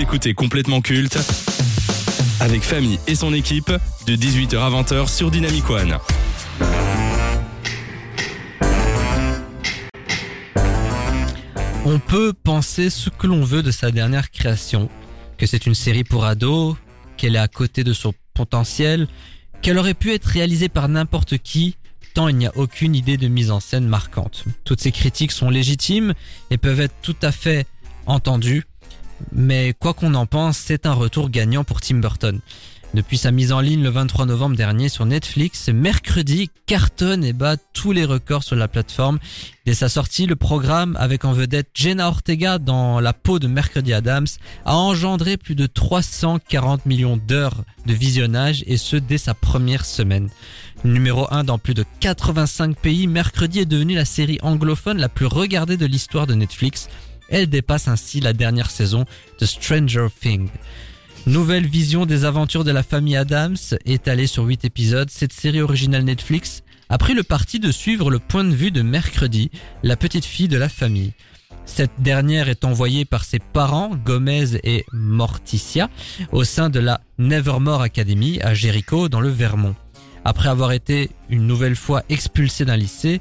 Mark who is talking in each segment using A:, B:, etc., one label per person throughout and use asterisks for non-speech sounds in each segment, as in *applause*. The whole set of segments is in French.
A: Écoutez complètement culte avec Famille et son équipe de 18h à 20h sur Dynamic One.
B: On peut penser ce que l'on veut de sa dernière création, que c'est une série pour ados, qu'elle est à côté de son potentiel, qu'elle aurait pu être réalisée par n'importe qui, tant il n'y a aucune idée de mise en scène marquante. Toutes ces critiques sont légitimes et peuvent être tout à fait entendues, mais quoi qu'on en pense, c'est un retour gagnant pour Tim Burton. Depuis sa mise en ligne le 23 novembre dernier sur Netflix, mercredi cartonne et bat tous les records sur la plateforme. Dès sa sortie, le programme, avec en vedette Jenna Ortega dans la peau de Mercredi Adams, a engendré plus de 340 millions d'heures de visionnage et ce dès sa première semaine. Numéro 1 dans plus de 85 pays, Mercredi est devenu la série anglophone la plus regardée de l'histoire de Netflix. Elle dépasse ainsi la dernière saison de Stranger Things. Nouvelle vision des aventures de la famille Adams, étalée sur 8 épisodes, cette série originale Netflix a pris le parti de suivre le point de vue de Mercredi, la petite fille de la famille. Cette dernière est envoyée par ses parents, Gomez et Morticia, au sein de la Nevermore Academy à Jericho dans le Vermont. Après avoir été une nouvelle fois expulsée d'un lycée,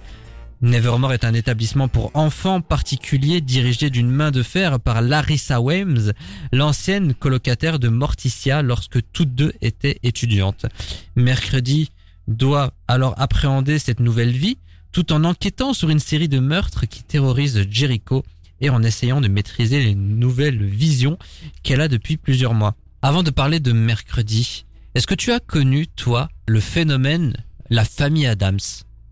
B: Nevermore est un établissement pour enfants particuliers dirigé d'une main de fer par Larissa Weems, l'ancienne colocataire de Morticia lorsque toutes deux étaient étudiantes. Mercredi doit alors appréhender cette nouvelle vie tout en enquêtant sur une série de meurtres qui terrorisent Jericho et en essayant de maîtriser les nouvelles visions qu'elle a depuis plusieurs mois. Avant de parler de mercredi, est-ce que tu as connu, toi, le phénomène la famille Adams?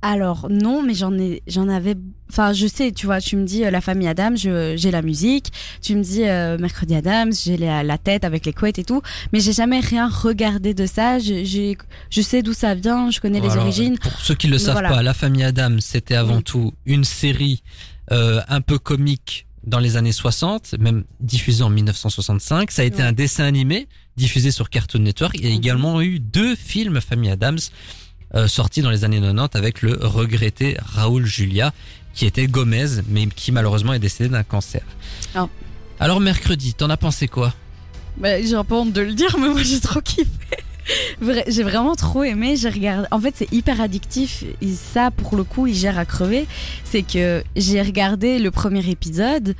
C: Alors non, mais j'en ai, j'en avais. Enfin, je sais, tu vois, tu me dis euh, la famille Adams, je- j'ai la musique. Tu me dis euh, mercredi Adams, j'ai la, la tête avec les couettes et tout. Mais j'ai jamais rien regardé de ça. Je, je sais d'où ça vient, je connais les origines.
B: Pour ceux qui ne le savent
C: voilà.
B: pas, La famille Adams, c'était avant
C: Oui.
B: tout une série euh, un peu comique dans les années 60, même diffusée en 1965. Ça a été un dessin animé diffusé sur Cartoon Network. Il y a également eu deux films Famille Adams euh, sortis dans les années 90 avec le regretté Raoul Julia, qui était Gomez, mais qui malheureusement est décédé d'un cancer.
C: Ah.
B: Alors mercredi, t'en as pensé quoi?
C: Bah, j'ai un peu honte de le dire, mais moi j'ai trop kiffé. *laughs* J'ai vraiment trop aimé. J'ai regardé. En fait, c'est hyper addictif. Et ça, pour le coup, il gère à crever. C'est que j'ai regardé le premier épisode.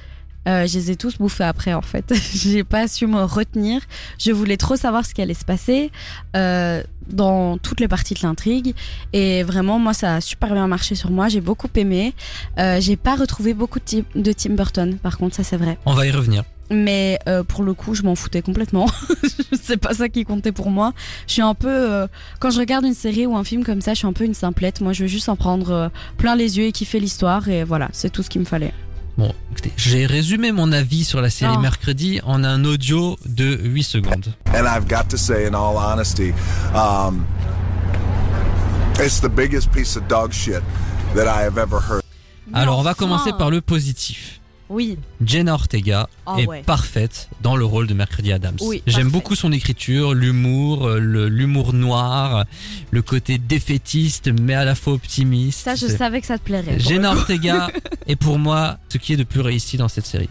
C: Euh, je les ai tous bouffés après, en fait. *laughs* j'ai pas su me retenir. Je voulais trop savoir ce qui allait se passer euh, dans toutes les parties de l'intrigue. Et vraiment, moi, ça a super bien marché sur moi. J'ai beaucoup aimé. Euh, j'ai pas retrouvé beaucoup de Tim, de Tim Burton. Par contre, ça, c'est vrai.
B: On va y revenir.
C: Mais euh, pour le coup, je m'en foutais complètement. *laughs* c'est pas ça qui comptait pour moi. Je suis un peu euh, quand je regarde une série ou un film comme ça, je suis un peu une simplette. Moi, je veux juste en prendre euh, plein les yeux et kiffer l'histoire et voilà, c'est tout ce qu'il me fallait.
B: Bon, écoutez, j'ai résumé mon avis sur la série
C: Oh.
B: mercredi en un audio de 8 secondes.
D: And I've got to say, in all honesty, um, it's the biggest piece of dog shit that I have ever heard.
B: Alors, on va commencer par le positif.
C: Oui,
B: Jenna Ortega
C: Ah
B: est
C: ouais.
B: parfaite dans le rôle de Mercredi Adams.
C: Oui,
B: J'aime beaucoup son écriture, l'humour, euh, l'humour noir, le côté défaitiste mais à la fois optimiste.
C: ça, je savais que ça te plairait.
B: Jenna. Ortega *laughs* est pour moi ce qui est de plus réussi dans cette série.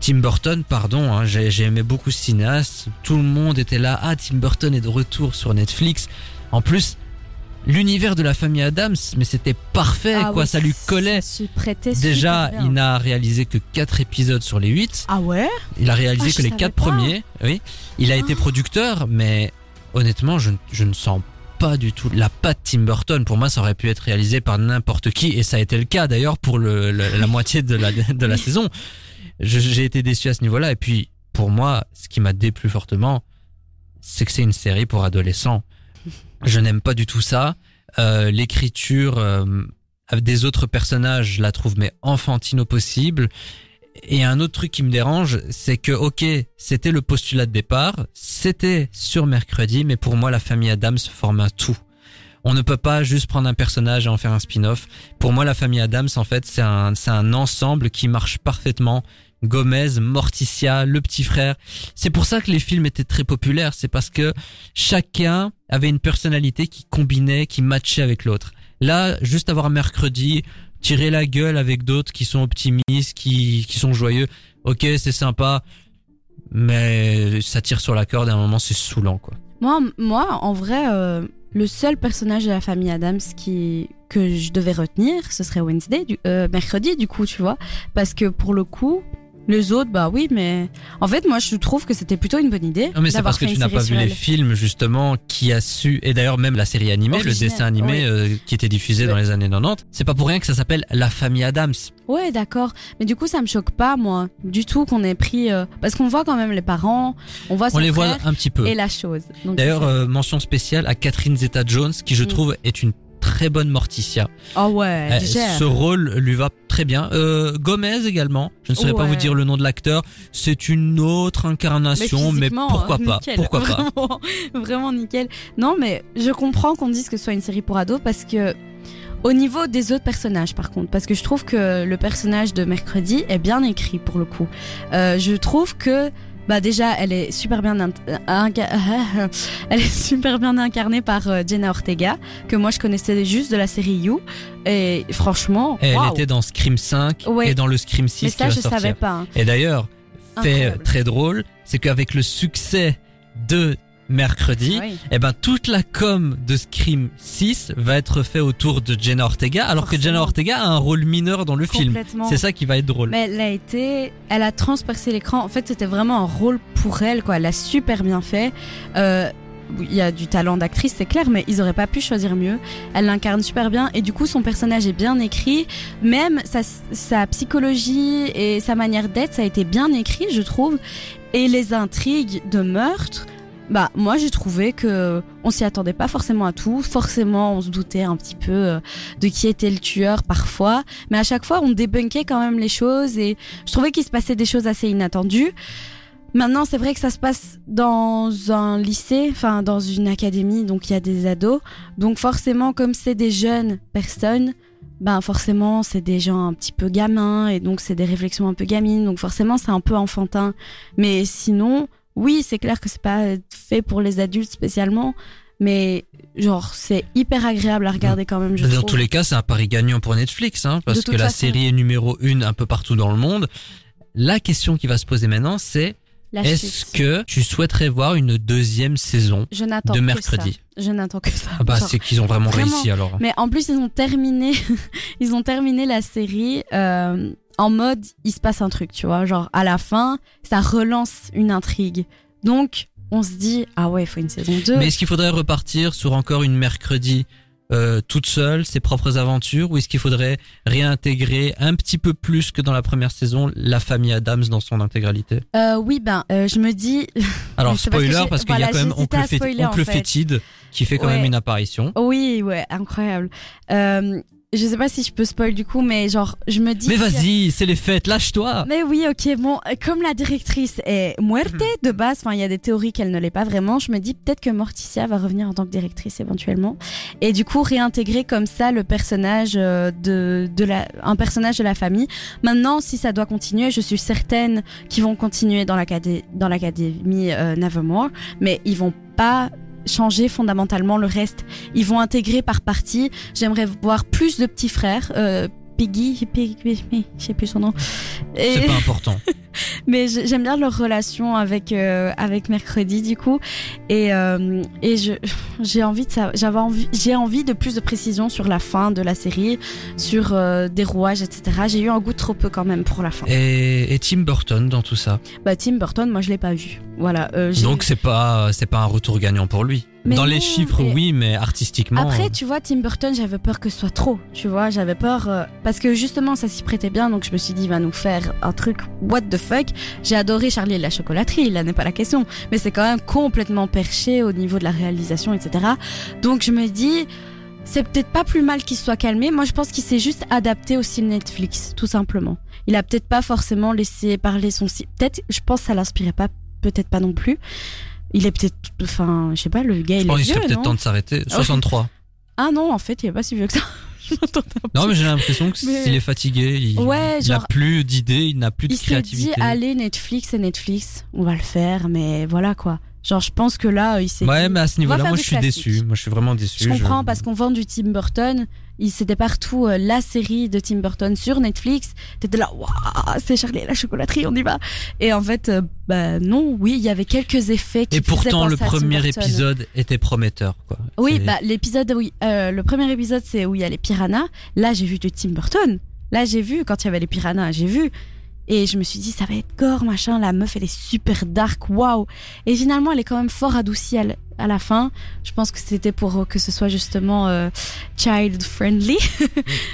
B: Tim Burton, pardon, hein, j'ai j'ai aimé beaucoup ce cinéaste. Tout le monde était là. Ah, Tim Burton est de retour sur Netflix. En plus, l'univers de la famille Adams, mais c'était parfait,
C: Ah
B: quoi.
C: oui,
B: ça lui collait.
C: Se
B: Déjà, il n'a réalisé que 4 épisodes sur les 8.
C: Ah ouais?
B: Il a réalisé
C: Ah,
B: que les
C: savais
B: 4
C: pas.
B: premiers. Oui. Il a été
C: Ah.
B: producteur, mais honnêtement, je, je ne sens pas du tout la patte Tim Burton. Pour moi, ça aurait pu être réalisé par n'importe qui, et ça a été le cas d'ailleurs pour le, le- la moitié de la, de la *laughs* saison. J'ai été déçu à ce niveau-là, et puis pour moi, ce qui m'a déplu fortement, c'est que c'est une série pour adolescents. Je n'aime pas du tout ça. Euh, L'écriture euh, des autres personnages, je la trouve mais enfantine au possible. Et un autre truc qui me dérange, c'est que ok, c'était le postulat de départ, c'était sur mercredi, mais pour moi la famille Adams forme un tout. On ne peut pas juste prendre un personnage et en faire un spin-off. Pour moi, la famille Adams, en fait, c'est un, c'est un ensemble qui marche parfaitement. Gomez, Morticia, le petit frère. C'est pour ça que les films étaient très populaires. C'est parce que chacun avait une personnalité qui combinait, qui matchait avec l'autre. Là, juste avoir mercredi, tirer la gueule avec d'autres qui sont optimistes, qui, qui sont joyeux. Ok, c'est sympa. mais ça tire sur la corde à un moment c'est saoulant quoi.
C: Moi, moi, en vrai, euh, le seul personnage de la famille Adams qui que je devais retenir, ce serait Wednesday, du, euh, mercredi, du coup, tu vois, parce que pour le coup, les autres, bah oui, mais en fait, moi, je trouve que c'était plutôt une bonne idée.
B: Non mais c'est parce que tu n'as pas vu les films justement qui a su et d'ailleurs même la série animée, le dessin animé
C: oui.
B: euh, qui était diffusé dans les années 90. C'est pas pour rien que ça s'appelle La famille Adams.
C: Ouais, d'accord. Mais du coup, ça me choque pas, moi, du tout qu'on ait pris, euh, parce qu'on voit quand même les parents, on voit son
B: On les
C: frère
B: voit un petit peu.
C: et la chose.
B: D'ailleurs, euh, mention spéciale à Catherine Zeta-Jones qui je
C: Mm.
B: trouve est une très bonne Morticia.
C: oh ouais,
B: Euh,
C: gère.
B: ce rôle lui va très bien. Euh, Gomez également. Je ne saurais pas vous dire le nom de l'acteur. C'est une autre incarnation, mais, pourquoi pas
C: nickel.
B: Pourquoi pas *laughs*
C: vraiment, Vraiment nickel. Non, mais je comprends qu'on dise que ce soit une série pour ados parce que au niveau des autres personnages, par contre, parce que je trouve que le personnage de mercredi est bien écrit pour le coup. Euh, je trouve que bah déjà, elle est super bien euh, *laughs* elle est super bien incarnée par euh, Jenna Ortega que moi je connaissais juste de la série You et franchement,
B: Elle était dans Scream 5
C: Ouais.
B: et dans le Scream 6
C: Mais ça je
B: sortir.
C: savais pas. hein.
B: Et d'ailleurs, fait
C: Incroyable.
B: très drôle, c'est qu'avec le succès de mercredi,
C: Oui.
B: eh ben toute la com de Scream 6 va être fait autour de Jenna Ortega, alors que. Jenna Ortega a un rôle mineur dans le film. C'est ça qui va être drôle.
C: Mais elle a été, elle a transpercé l'écran. En fait, c'était vraiment un rôle pour elle, quoi. Elle a super bien fait. Euh, il y a du talent d'actrice, c'est clair, mais ils auraient pas pu choisir mieux. Elle l'incarne super bien et du coup, son personnage est bien écrit. Même sa, sa psychologie et sa manière d'être, ça a été bien écrit, je trouve. Et les intrigues de meurtre, bah moi j'ai trouvé que on s'y attendait pas forcément à tout. Forcément, on se doutait un petit peu euh, de qui était le tueur parfois, mais à chaque fois on débunkait quand même les choses et je trouvais qu'il se passait des choses assez inattendues. Maintenant, c'est vrai que ça se passe dans un lycée, enfin dans une académie, donc il y a des ados. Donc forcément, comme c'est des jeunes personnes, ben forcément c'est des gens un petit peu gamins et donc c'est des réflexions un peu gamines. Donc forcément c'est un peu enfantin. Mais sinon, oui, c'est clair que c'est pas fait pour les adultes spécialement, mais genre c'est hyper agréable à regarder quand même. Je
B: Dans
C: trouve.
B: tous les cas, c'est un pari gagnant pour Netflix, hein, parce que la
C: façon.
B: série est numéro une un peu partout dans le monde. La question qui va se poser maintenant, c'est est-ce que tu souhaiterais voir une deuxième saison
C: je n'attends
B: de
C: que
B: mercredi?
C: ça. Je n'attends que ça.
B: Ah bah c'est qu'ils ont vraiment,
C: vraiment.
B: réussi alors.
C: Mais en plus, ils ont terminé, *laughs* ils ont terminé la série euh, en mode il se passe un truc, tu vois. Genre à la fin, ça relance une intrigue. Donc on se dit ah ouais, il faut une saison 2.
B: Mais est-ce qu'il faudrait repartir sur encore une mercredi euh, toute seule, ses propres aventures, ou est-ce qu'il faudrait réintégrer un petit peu plus que dans la première saison la famille Adams dans son intégralité?
C: Euh, oui, ben euh, je me dis *laughs*
B: Alors spoiler parce, qu'il y a quand même Oncle,
C: en fait.
B: Fétide qui fait quand
C: Ouais.
B: même une apparition.
C: oui, ouais, incroyable. Je sais pas si je peux spoil du coup, mais genre je me dis.
B: Mais vas-y, c'est les fêtes, lâche-toi
C: Mais oui, ok, bon, euh, comme la directrice est muerte de base, enfin, il y a des théories qu'elle ne l'est pas vraiment, je me dis peut-être que Morticia va revenir en tant que directrice éventuellement. Et du coup, réintégrer comme ça le personnage euh, de, de la, un personnage de la famille. Maintenant, si ça doit continuer, je suis certaine qu'ils vont continuer dans l'académie euh, Nevermore, mais ils vont pas changer fondamentalement le reste. Ils vont intégrer par partie. J'aimerais voir plus de petits frères. Euh, Piggy, Piggy, Piggy, je sais plus son nom.
B: C'est pas important. *laughs*
C: mais j'ai- j'aime bien leur relation avec euh, avec mercredi du coup et euh, et je j'ai envie de j'avais envie j'ai envie de plus de précisions sur la fin de la série sur euh, des rouages etc j'ai eu un goût trop peu quand même pour la fin
B: Et, et Tim Burton dans tout ça?
C: bah Tim Burton moi je l'ai pas vu voilà
B: Donc c'est pas c'est pas un retour gagnant pour lui.
C: Mais
B: dans les chiffres
C: mais-
B: oui, mais artistiquement.
C: Après,
B: euh,
C: tu vois, Tim Burton, j'avais peur que ce soit trop, tu vois, j'avais peur euh, parce que justement, ça s'y prêtait bien, donc je me suis dit, il va nous faire un truc what the fuck. J'ai adoré Charlie et la chocolaterie, là n'est pas la question, mais c'est quand même complètement perché au niveau de la réalisation, etc. Donc je me dis, c'est peut-être pas plus mal qu'il soit calmé. Moi, je pense qu'il s'est juste adapté au style Netflix, tout simplement. Il a peut-être pas forcément laissé parler son style. Peut-être, je pense, que ça l'inspirait pas, peut-être pas non plus. Il est peut-être, enfin, je sais pas, le gars,
B: je
C: il
B: pense
C: est
B: qu'il serait
C: vieux,
B: peut-être
C: non
B: temps de s'arrêter. 63. *laughs*
C: ah non, en fait, il est pas si vieux que ça. *laughs* Je m'attendais un
B: Non, mais j'ai l'impression que
C: Mais-
B: s'il est fatigué, il,
C: Ouais,
B: il n'a
C: genre-
B: plus d'idées, il n'a plus de
C: il s'est dit, allez, Netflix, c'est Netflix, on va le faire, mais voilà quoi. Genre, je pense que là, il s'est
B: Ouais,
C: dit-
B: mais à ce niveau-là,
C: faire
B: moi je suis déçu. Moi je suis vraiment déçu.
C: Je comprends parce qu'on vend du Tim Burton c'était partout euh, la série de Tim Burton sur Netflix. T'étais là, waouh, c'est Charlie et la chocolaterie, on y va. Et en fait, euh, bah non, oui, il y avait quelques effets qui
B: Et pourtant, le premier épisode était prometteur. Quoi.
C: Oui, bah l'épisode, oui, euh, le premier épisode, c'est où il y a les piranhas. Là, j'ai vu de Tim Burton. Là, j'ai vu quand il y avait les piranhas, j'ai vu. Et je me suis dit, ça va être gore, machin. La meuf, elle est super dark, waouh. Et finalement, elle est quand même fort adoucie l- à la fin. Je pense que c'était pour euh, que ce soit justement euh, child friendly.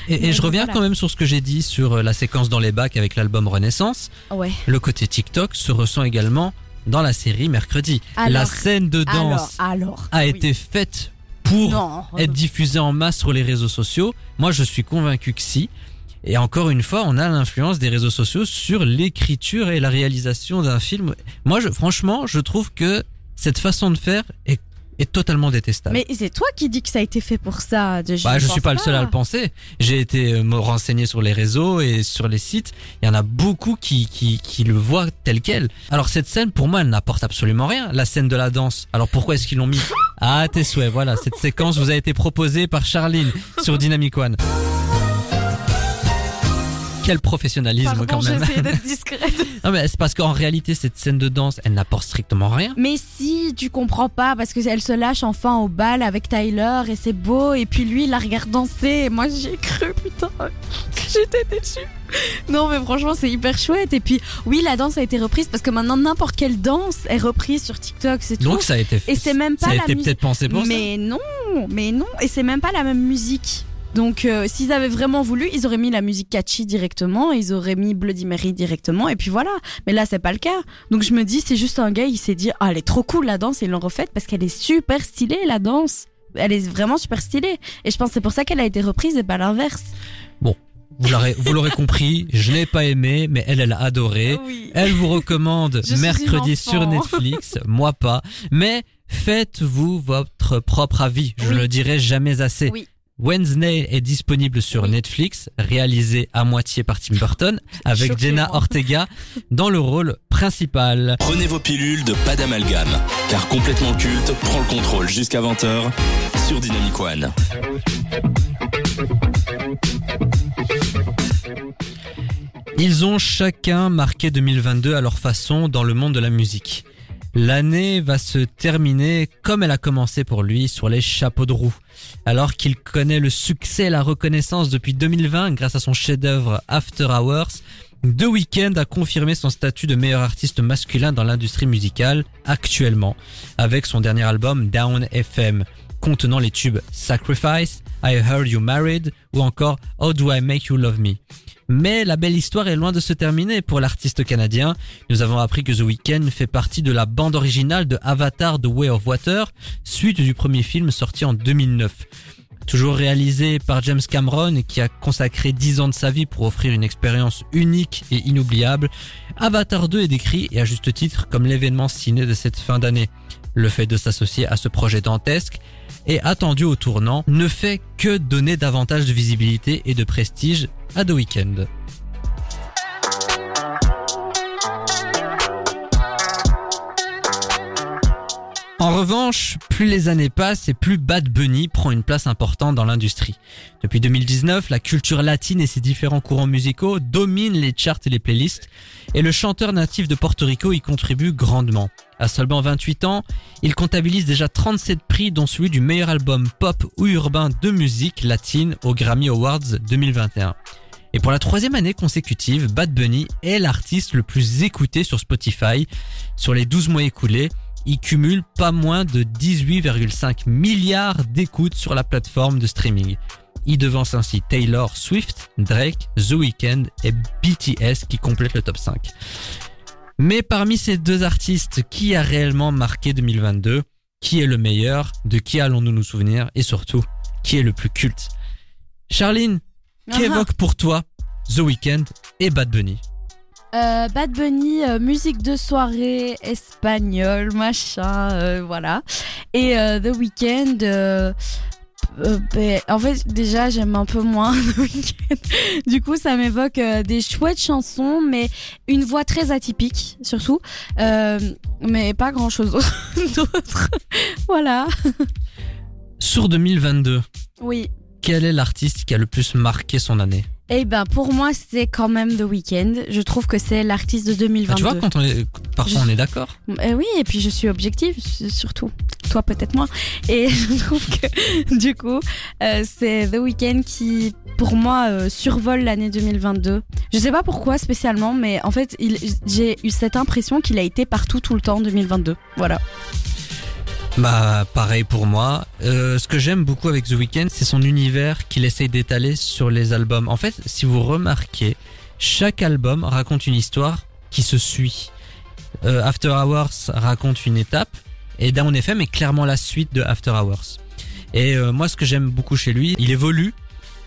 B: Et, je reviens
C: voilà.
B: quand même sur ce que j'ai dit sur euh, la séquence dans les bacs avec l'album Renaissance.
C: Ouais.
B: Le côté TikTok se ressent également dans la série Mercredi. la scène de danse
C: Alors, alors.
B: a
C: oui.
B: été faite pour
C: Non.
B: être diffusée en masse sur les réseaux sociaux. Moi, je suis convaincu que si. Et encore une fois, on a l'influence des réseaux sociaux sur l'écriture et la réalisation d'un film. Moi, je, franchement, je trouve que cette façon de faire est, est totalement détestable.
C: Mais c'est toi qui dis que ça a été fait pour ça. Je,
B: Bah,
C: ne
B: je suis pas, le seul à le penser. J'ai été euh, me renseigner sur les réseaux et sur les sites. Il y en a beaucoup qui, qui, qui le voient tel quel. Alors cette scène, pour moi, elle n'apporte absolument rien. La scène de la danse. Alors pourquoi est-ce qu'ils l'ont mis? Ah, tes souhaits. Voilà, cette séquence vous a été proposée par Charline sur Dynamic One. Quel professionnalisme
C: Pardon,
B: quand même.
C: d'être *laughs* discrète.
B: Non mais c'est parce qu'en réalité cette scène de danse, elle n'apporte strictement rien.
C: Mais si tu comprends pas, parce que elle se lâche enfin au bal avec Tyler et c'est beau, et puis lui il la regarde danser, et moi j'y ai cru, putain, *laughs* j'étais déçue. Non mais franchement c'est hyper chouette, et puis oui la danse a été reprise parce que maintenant n'importe quelle danse est reprise sur TikTok, c'est tout.
B: Donc ça a été fait.
C: Et c'est même pas
B: ça a
C: la
B: été peut-être pensé pour ça.
C: mais non, mais non, et c'est même pas la même musique. Donc euh, s'ils avaient vraiment voulu, ils auraient mis la musique catchy directement, ils auraient mis Bloody Mary directement, et puis voilà. Mais là c'est pas le cas. Donc je me dis c'est juste un gars, il s'est dit ah elle est trop cool la danse, et ils l'ont refaite parce qu'elle est super stylée la danse. Elle est vraiment super stylée. Et je pense que c'est pour ça qu'elle a été reprise et pas l'inverse.
B: L'aurez, vous l'aurez compris, je n'ai pas aimé, mais elle, elle a adoré.
C: Oui.
B: Elle vous recommande
C: Je
B: mercredi sur. Netflix, moi pas. Mais faites-vous votre propre avis, je
C: Oui.
B: ne le dirai jamais assez.
C: Oui.
B: Wednesday est disponible sur
C: Oui.
B: Netflix, réalisé à moitié par Tim Burton, avec Jenna
C: moi.
B: Ortega dans le rôle principal.
A: Prenez vos pilules de pas d'amalgame, car complètement culte prend le contrôle jusqu'à 20h sur Dynamic One.
B: Ils ont chacun marqué 2022 à leur façon dans le monde de la musique. L'année va se terminer comme elle a commencé pour lui sur les chapeaux de roue. Alors qu'il connaît le succès et la reconnaissance depuis 2020 grâce à son chef-d'œuvre After Hours, The Weeknd a confirmé son statut de meilleur artiste masculin dans l'industrie musicale actuellement avec son dernier album Down FM contenant les tubes Sacrifice, I Heard You Married ou encore How Do I Make You Love Me. Mais la belle histoire est loin de se terminer pour l'artiste canadien. Nous avons appris que The Weeknd fait partie de la bande originale de Avatar The Way of Water, suite du premier film sorti en 2009. Toujours réalisé par James Cameron, qui a consacré 10 ans de sa vie pour offrir une expérience unique et inoubliable, Avatar 2 est décrit, et à juste titre, comme l'événement ciné de cette fin d'année. Le fait de s'associer à ce projet dantesque et attendu au tournant ne fait que donner davantage de visibilité et de prestige à The Weeknd. En revanche, plus les années passent et plus Bad Bunny prend une place importante dans l'industrie. Depuis 2019, la culture latine et ses différents courants musicaux dominent les charts et les playlists, et le chanteur natif de Porto Rico y contribue grandement. À seulement 28 ans, il comptabilise déjà 37 prix dont celui du meilleur album pop ou urbain de musique latine au Grammy Awards 2021. Et pour la troisième année consécutive, Bad Bunny est l'artiste le plus écouté sur Spotify. Sur les 12 mois écoulés, il cumule pas moins de 18,5 milliards d'écoutes sur la plateforme de streaming. Il devance ainsi Taylor Swift, Drake, The Weeknd et BTS qui complètent le top 5. Mais parmi ces deux artistes, qui a réellement marqué 2022 Qui est le meilleur? De qui allons-nous nous souvenir? Et surtout, qui est le plus culte? Charline, qu'évoque pour toi The Weeknd et Bad Bunny?
C: Euh, Bad Bunny, euh, musique de soirée, espagnol, machin, euh, voilà. Et The Weeknd, euh, ben, en fait, déjà, j'aime un peu moins *laughs* The Weeknd. Du coup, ça m'évoque euh, des chouettes chansons, mais une voix très atypique, surtout. Euh, mais pas grand chose *laughs* d'autre. voilà.
B: Sur 2022,
C: Oui.
B: quel est l'artiste qui a le plus marqué son année?
C: Eh ben, pour moi, c'est quand même The Weeknd. Je trouve que c'est l'artiste de
B: Ah,
C: 2022.
B: Tu vois, quand on est, parfois
C: Je-
B: on est d'accord.
C: Euh, oui, et puis je suis objective, surtout. Toi, peut-être moins. Et *laughs* je trouve que, *laughs* du coup, euh, c'est The Weeknd qui, pour moi, euh, survole l'année 2022. Je sais pas pourquoi spécialement, mais en fait, j'ai eu cette impression qu'il a été partout tout le temps en 2022. Voilà.
B: Bah pareil pour moi. Euh, ce que j'aime beaucoup avec The Weeknd, c'est son univers qu'il essaye d'étaler sur les albums. En fait, si vous remarquez, chaque album raconte une histoire qui se suit. Euh, After Hours raconte une étape et Down FM est clairement la suite de After Hours. Et euh, moi, ce que j'aime beaucoup chez lui, il évolue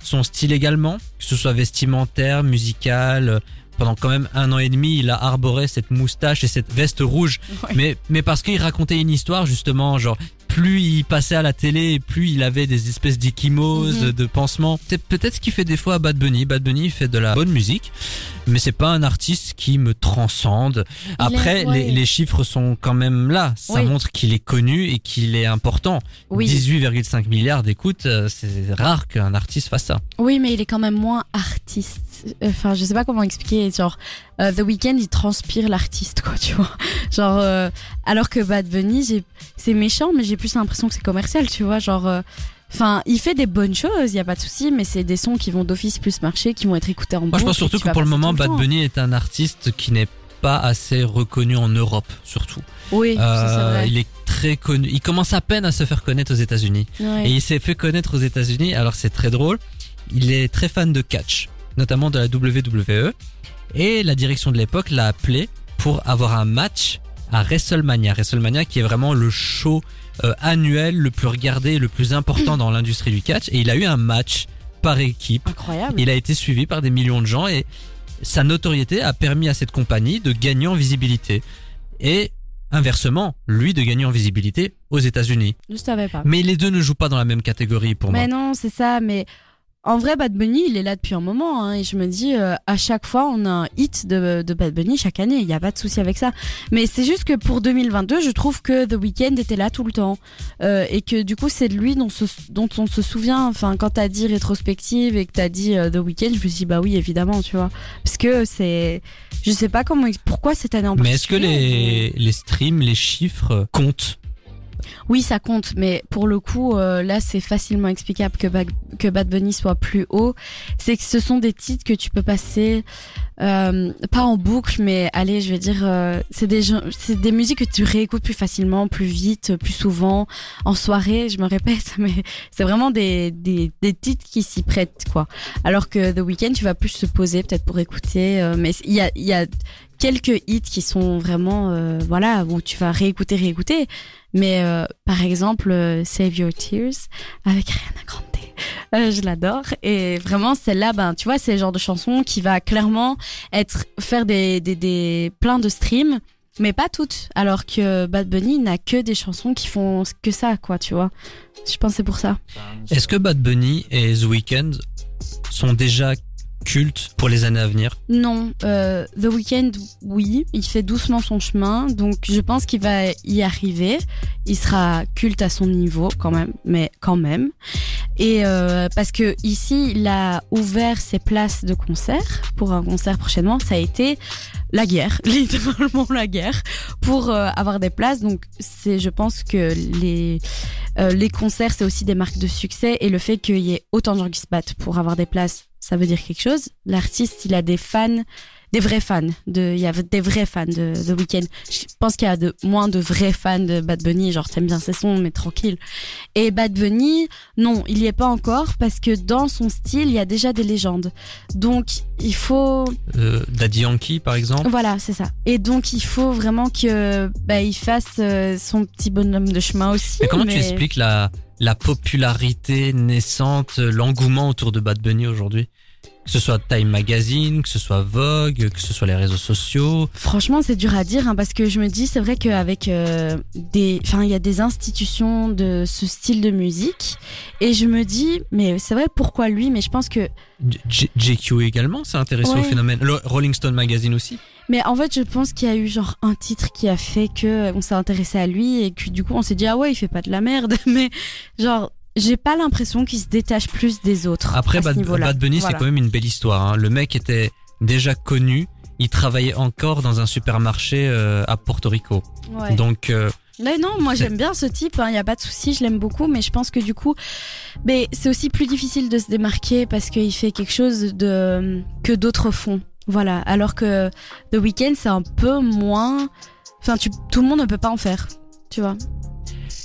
B: son style également, que ce soit vestimentaire, musical. Pendant quand même un an et demi, il a arboré cette moustache et cette veste rouge
C: Ouais.
B: mais, mais parce qu'il racontait une histoire justement, genre plus il passait à la télé, plus il avait des espèces d'ikimoses,
C: Mhm.
B: de pansements. C'est peut-être ce qu'il fait des fois à Bad Bunny. Bad Bunny fait de la bonne musique, mais c'est pas un artiste qui me transcende. Après, les, les chiffres sont quand même là. Ça
C: Oui.
B: montre qu'il est connu et qu'il est important.
C: Oui.
B: 18,5 milliards d'écoutes, euh, c'est rare qu'un artiste fasse ça.
C: Oui, mais il est quand même moins artiste. Enfin, je sais pas comment expliquer. Genre, euh, The Weeknd, il transpire l'artiste, quoi, tu vois. *laughs* Genre, euh, alors que Bad Bunny, c'est méchant, mais j'ai plus l'impression que c'est commercial, tu vois. Genre, euh, enfin, il fait des bonnes choses, il y a pas de souci, mais c'est des sons qui vont d'office plus marcher, qui vont être écoutés en
B: Moi, je pense surtout que pour le moment, Bad. Bunny est un artiste qui n'est pas assez reconnu en Europe, surtout.
C: Oui, ça, c'est
B: Euh,
C: vrai.
B: il est très connu. Il commence à peine à se faire connaître aux États-Unis.
C: Ouais.
B: Et il s'est fait connaître aux États-Unis. Alors c'est très drôle. Il est très fan de catch, notamment de la WWE. Et la direction de l'époque l'a appelé pour avoir un match à WrestleMania. WrestleMania qui est vraiment le show euh, annuel le plus regardé, le plus important dans l'industrie du catch. Et il a eu un match par équipe.
C: Incroyable.
B: Il a été suivi par des millions de gens et sa notoriété a permis à cette compagnie de gagner en visibilité. Et inversement, lui de gagner en visibilité aux États-Unis.
C: Je savais pas.
B: Mais les deux ne jouent pas dans la même catégorie pour
C: Mais
B: moi.
C: non, c'est ça. Mais en vrai, Bad Bunny, il est là depuis un moment. hein, et je me dis, euh, à chaque fois, on a un hit de, de Bad Bunny chaque année. Il n'y a pas de souci avec ça. Mais c'est juste que pour 2022, je trouve que The Weeknd était là tout le temps. Euh, et que du coup, c'est de lui dont, se- dont on se souvient. Enfin, quand t'as dit rétrospective et que t'as dit euh, The Weeknd, je me suis dit, bah oui, évidemment, tu vois. Parce que c'est. Je sais pas comment. Pourquoi cette année en
B: Mais est-ce que les, les streams, les chiffres comptent?
C: Oui, ça compte, mais pour le coup, euh, là, c'est facilement explicable que, que Bad Bunny soit plus haut. C'est que ce sont des titres que tu peux passer, euh, pas en boucle, mais allez, je vais dire, euh, c'est des, des musiques que tu réécoutes plus facilement, plus vite, plus souvent, en soirée, je me répète, *laughs* mais c'est vraiment des, des, des titres qui s'y prêtent, quoi. Alors que The Weeknd, tu vas plus se poser peut-être pour écouter, mais il y a, y a quelques hits qui sont vraiment, euh, voilà, où tu vas réécouter, réécouter. Mais euh, par exemple, euh, Save Your Tears avec Ariana Grande. Euh, je l'adore et vraiment celle-là ben tu vois c'est le genre de chanson qui va clairement être faire des des, des plein de streams mais pas toutes alors que Bad Bunny n'a que des chansons qui font que ça quoi tu vois je pense c'est pour ça
B: Est-ce que Bad Bunny et The Weeknd sont déjà cultes pour les années à venir
C: Non, euh, The Weeknd, oui, il fait doucement son chemin, donc je pense qu'il va y arriver. Il sera culte à son niveau quand même, mais quand même. Et euh, parce que ici, il a ouvert ses places de concert pour un concert prochainement. Ça a été la guerre, *laughs* littéralement la guerre, pour euh, avoir des places. Donc c'est, je pense que les euh, les concerts, c'est aussi des marques de succès et le fait qu'il y ait autant de gens qui se battent pour avoir des places, ça veut dire quelque chose. L'artiste, il a des fans, des vrais fans. De, il y a des vrais fans de The Weeknd. Je pense qu'il y a de, moins de vrais fans de Bad Bunny, genre t'aimes bien ses sons, mais tranquille. Et Bad Bunny, non, il y est pas encore parce que dans son style, il y a déjà des légendes. Donc il faut
B: Euh, Daddy Yankee par exemple
C: voilà, c'est ça. Et donc il faut vraiment que bah, il fasse euh, son petit bonhomme de chemin aussi.
B: Mais comment tu expliques la, la popularité naissante, l'engouement autour de Bad Bunny aujourd'hui? Que ce soit Time Magazine, que ce soit Vogue, que ce soit les réseaux sociaux.
C: Franchement, c'est dur à dire hein, parce que je me dis, c'est vrai qu'avec euh, des, enfin, il y a des institutions de ce style de musique et je me dis, mais c'est vrai pourquoi lui? Mais je pense que,
B: JQ également s'est intéressé au phénomène. Le Rolling Stone Magazine aussi.
C: mais en fait, je pense qu'il y a eu genre un titre qui a fait que on s'est intéressé à lui et que du coup, on s'est dit ah ouais, il fait pas de la merde, *laughs* mais genre j'ai pas l'impression qu'il se détache plus des autres.
B: Après,
C: à ce
B: Bad,
C: niveau-là.
B: Bad Bunny,
C: Voilà.
B: c'est quand même une belle histoire. hein. Le mec était déjà connu. Il travaillait encore dans un supermarché euh, à Porto Rico.
C: Ouais.
B: Donc, euh,
C: non, moi j'aime bien ce type, il n'y a pas de souci, je l'aime beaucoup, mais je pense que du coup, mais c'est aussi plus difficile de se démarquer parce qu'il fait quelque chose de que d'autres font. Voilà, alors que The Weeknd c'est un peu moins. Enfin, tu, tout le monde ne peut pas en faire, tu vois.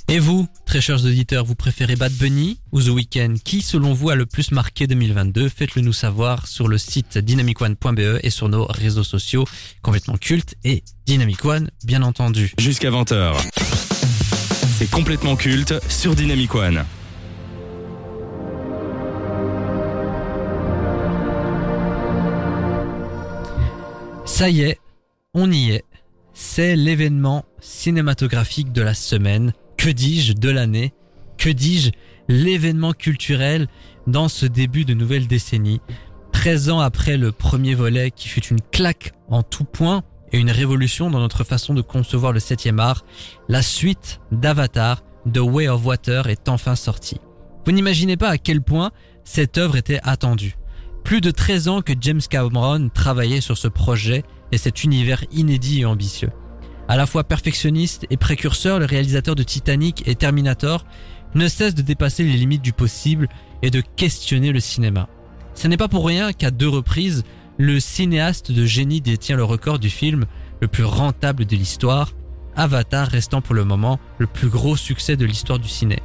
B: Et vous, très chers auditeurs, vous préférez Bad Bunny ou The Weeknd? Qui, selon vous, a le plus marqué 2022 Faites-le nous savoir sur le site dynamicone.be et sur nos réseaux sociaux complètement cultes et Dynamic One, bien entendu.
A: Jusqu'à 20h. C'est complètement culte sur Dynamic One.
B: Ça y est, on y est. C'est l'événement cinématographique de la semaine. Que dis-je de l'année? Que dis-je l'événement culturel dans ce début de nouvelle décennie? 13 ans après le premier volet qui fut une claque en tout point et une révolution dans notre façon de concevoir le 7 art, la suite d'Avatar, The Way of Water est enfin sortie. Vous n'imaginez pas à quel point cette œuvre était attendue. Plus de 13 ans que James Cameron travaillait sur ce projet et cet univers inédit et ambitieux. À la fois perfectionniste et précurseur, le réalisateur de Titanic et Terminator ne cesse de dépasser les limites du possible et de questionner le cinéma. Ce n'est pas pour rien qu'à deux reprises, le cinéaste de génie détient le record du film le plus rentable de l'histoire, Avatar restant pour le moment le plus gros succès de l'histoire du ciné.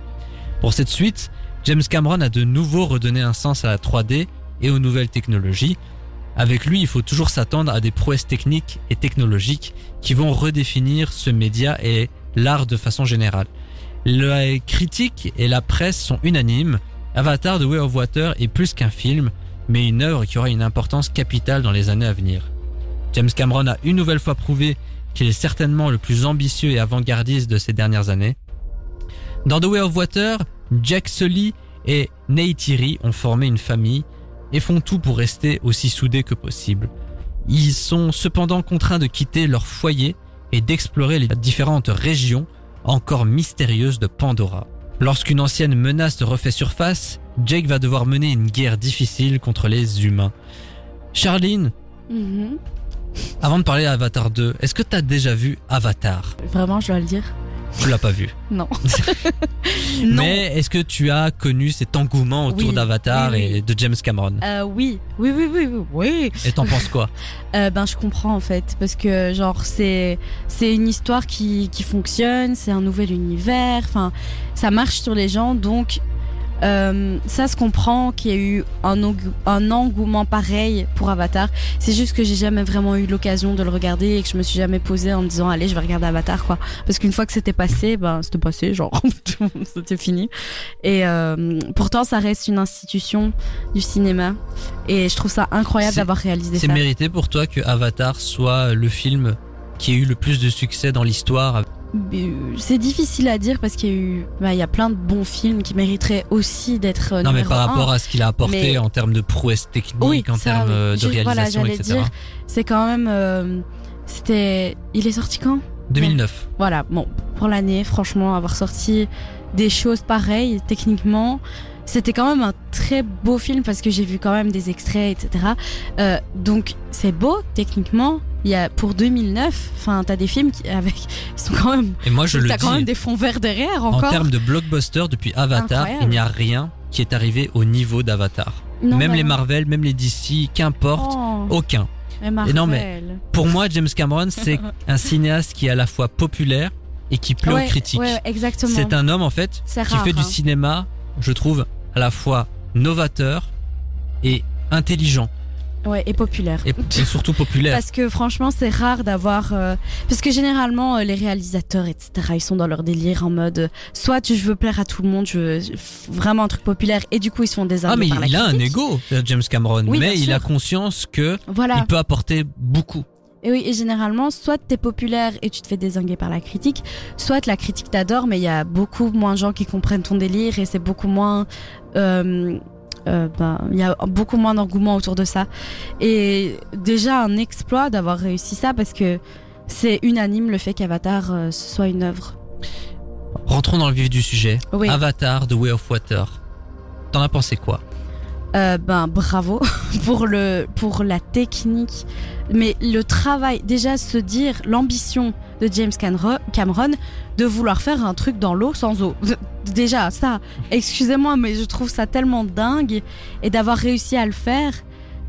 B: Pour cette suite, James Cameron a de nouveau redonné un sens à la 3D et aux nouvelles technologies. Avec lui, il faut toujours s'attendre à des prouesses techniques et technologiques qui vont redéfinir ce média et l'art de façon générale. La critique et la presse sont unanimes. Avatar The Way of Water est plus qu'un film, mais une œuvre qui aura une importance capitale dans les années à venir. James Cameron a une nouvelle fois prouvé qu'il est certainement le plus ambitieux et avant-gardiste de ces dernières années. Dans The Way of Water, Jack Sully et Neytiri ont formé une famille et font tout pour rester aussi soudés que possible. Ils sont cependant contraints de quitter leur foyer et d'explorer les différentes régions encore mystérieuses de Pandora. Lorsqu'une ancienne menace refait surface, Jake va devoir mener une guerre difficile contre les humains. Charline,
C: Mhm.
B: avant de parler d'Avatar 2, est-ce que t'as déjà vu Avatar?
C: Vraiment, je dois le dire.
B: Tu l'as pas vu. *laughs*
C: Non.
B: Mais est-ce que tu as connu cet engouement autour
C: Oui,
B: d'Avatar
C: oui, oui.
B: et de James Cameron?
C: Euh, oui, oui, oui, oui, oui, oui.
B: Et t'en penses quoi? *laughs*
C: Euh, ben je comprends en fait parce que genre c'est c'est une histoire qui qui fonctionne, c'est un nouvel univers, enfin ça marche sur les gens donc euh, ça se comprend qu'il y a eu un, engouement pareil pour Avatar. C'est juste que j'ai jamais vraiment eu l'occasion de le regarder et que je me suis jamais posée en me disant allez je vais regarder Avatar quoi. Parce qu'une fois que c'était passé, ben c'était passé genre *laughs* c'était fini. Et euh, pourtant ça reste une institution du cinéma et je trouve ça incroyable
B: C'est-
C: d'avoir réalisé
B: C'est
C: ça.
B: mérité pour toi que Avatar soit le film qui a eu le plus de succès dans l'histoire?
C: C'est difficile à dire parce qu'il y a eu, bah, il y a plein de bons films qui mériteraient aussi d'être. euh,
B: Non mais par
C: un.
B: rapport à ce qu'il a apporté
C: Mais-
B: en termes de prouesse technique,
C: Oui,
B: en termes euh, de
C: voilà,
B: réalisation,
C: j'allais
B: etc.
C: dire, c'est quand même, euh, c'était, il est sorti quand?
B: 2009.
C: Voilà, bon, pour l'année, franchement, avoir sorti des choses pareilles, techniquement, c'était quand même un très beau film parce que j'ai vu quand même des extraits, etc. Euh, donc, c'est beau, techniquement. Il y a, pour 2009, enfin, t'as des films qui, avec, ils sont quand même,
B: Et moi je le
C: t'as quand même
B: dis,
C: des fonds verts derrière
B: en
C: encore.
B: termes de blockbuster depuis Avatar,
C: Incroyable.
B: il n'y a rien qui est arrivé au niveau d'Avatar. Même
C: bah
B: les
C: non.
B: Marvel, même les DC, qu'importe,
C: Oh,
B: aucun.
C: Marvel.
B: non, mais- Pour moi, James Cameron, c'est *laughs* un cinéaste qui est à la fois populaire et qui plaît
C: Ouais,
B: aux critiques.
C: ouais, exactement.
B: C'est un homme en fait qui
C: rare,
B: fait du
C: hein.
B: cinéma, je trouve, à la fois novateur et intelligent
C: Ouais, et populaire.
B: et, et surtout populaire.
C: Parce que franchement, c'est rare d'avoir. euh, Parce que généralement, euh, les réalisateurs, etc., ils sont dans leur délire en mode euh, soit je veux plaire à tout le monde, je veux vraiment un truc populaire, et du coup, ils se font des
B: Ah mais
C: par
B: il a un ego, James Cameron,
C: Oui,
B: mais il a conscience que
C: Voilà.
B: il peut apporter beaucoup.
C: Et oui, et généralement, soit t'es populaire et tu te fais désinguer par la critique, soit la critique t'adore, mais il y a beaucoup moins de gens qui comprennent ton délire et c'est beaucoup moins. euh, euh, ben, il y a beaucoup moins d'engouement autour de ça. Et déjà un exploit d'avoir réussi ça parce que c'est unanime le fait qu'Avatar euh, soit une œuvre.
B: Rentrons dans le vif du sujet.
C: Oui.
B: Avatar, The Way of Water. T'en as pensé quoi?
C: Euh, ben bravo *laughs* pour le pour la technique, mais le travail. Déjà se dire l'ambition de James Cameron, de vouloir faire un truc dans l'eau sans eau. *laughs* Déjà ça. Excusez-moi, mais je trouve ça tellement dingue et d'avoir réussi à le faire.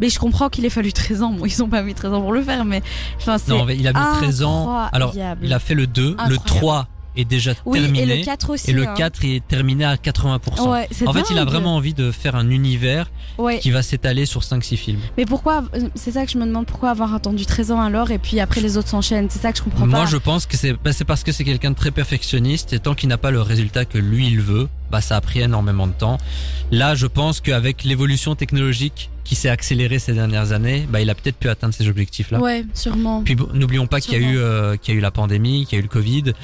C: Mais je comprends qu'il ait fallu 13 ans. Bon, ils ont pas mis 13 ans pour le faire, mais enfin c'est.
B: Non, mais il a mis 13 ans. Alors, il a fait le 2, le
C: Incroyable.
B: 3 est déjà
C: Oui,
B: terminé.
C: et le 4 aussi.
B: et le
C: hein.
B: 4 est terminé à 80%.
C: Ouais,
B: en fait, il a vraiment envie de faire un univers
C: Ouais.
B: qui va s'étaler sur 5-6 films.
C: Mais pourquoi C'est ça que je me demande pourquoi avoir attendu 13 ans alors et puis après les autres s'enchaînent? C'est ça que je comprends
B: Moi,
C: pas.
B: je pense que c'est bah, c'est parce que c'est quelqu'un de très perfectionniste et tant qu'il n'a pas le résultat que lui il veut, bah ça a pris énormément de temps. Là, je pense qu'avec l'évolution technologique qui s'est accélérée ces dernières années, bah il a peut-être pu atteindre ces objectifs-là.
C: Ouais, sûrement.
B: Puis n'oublions pas qu'il y a eu euh, qu'il y a eu la pandémie, qu'il y a eu le Covid,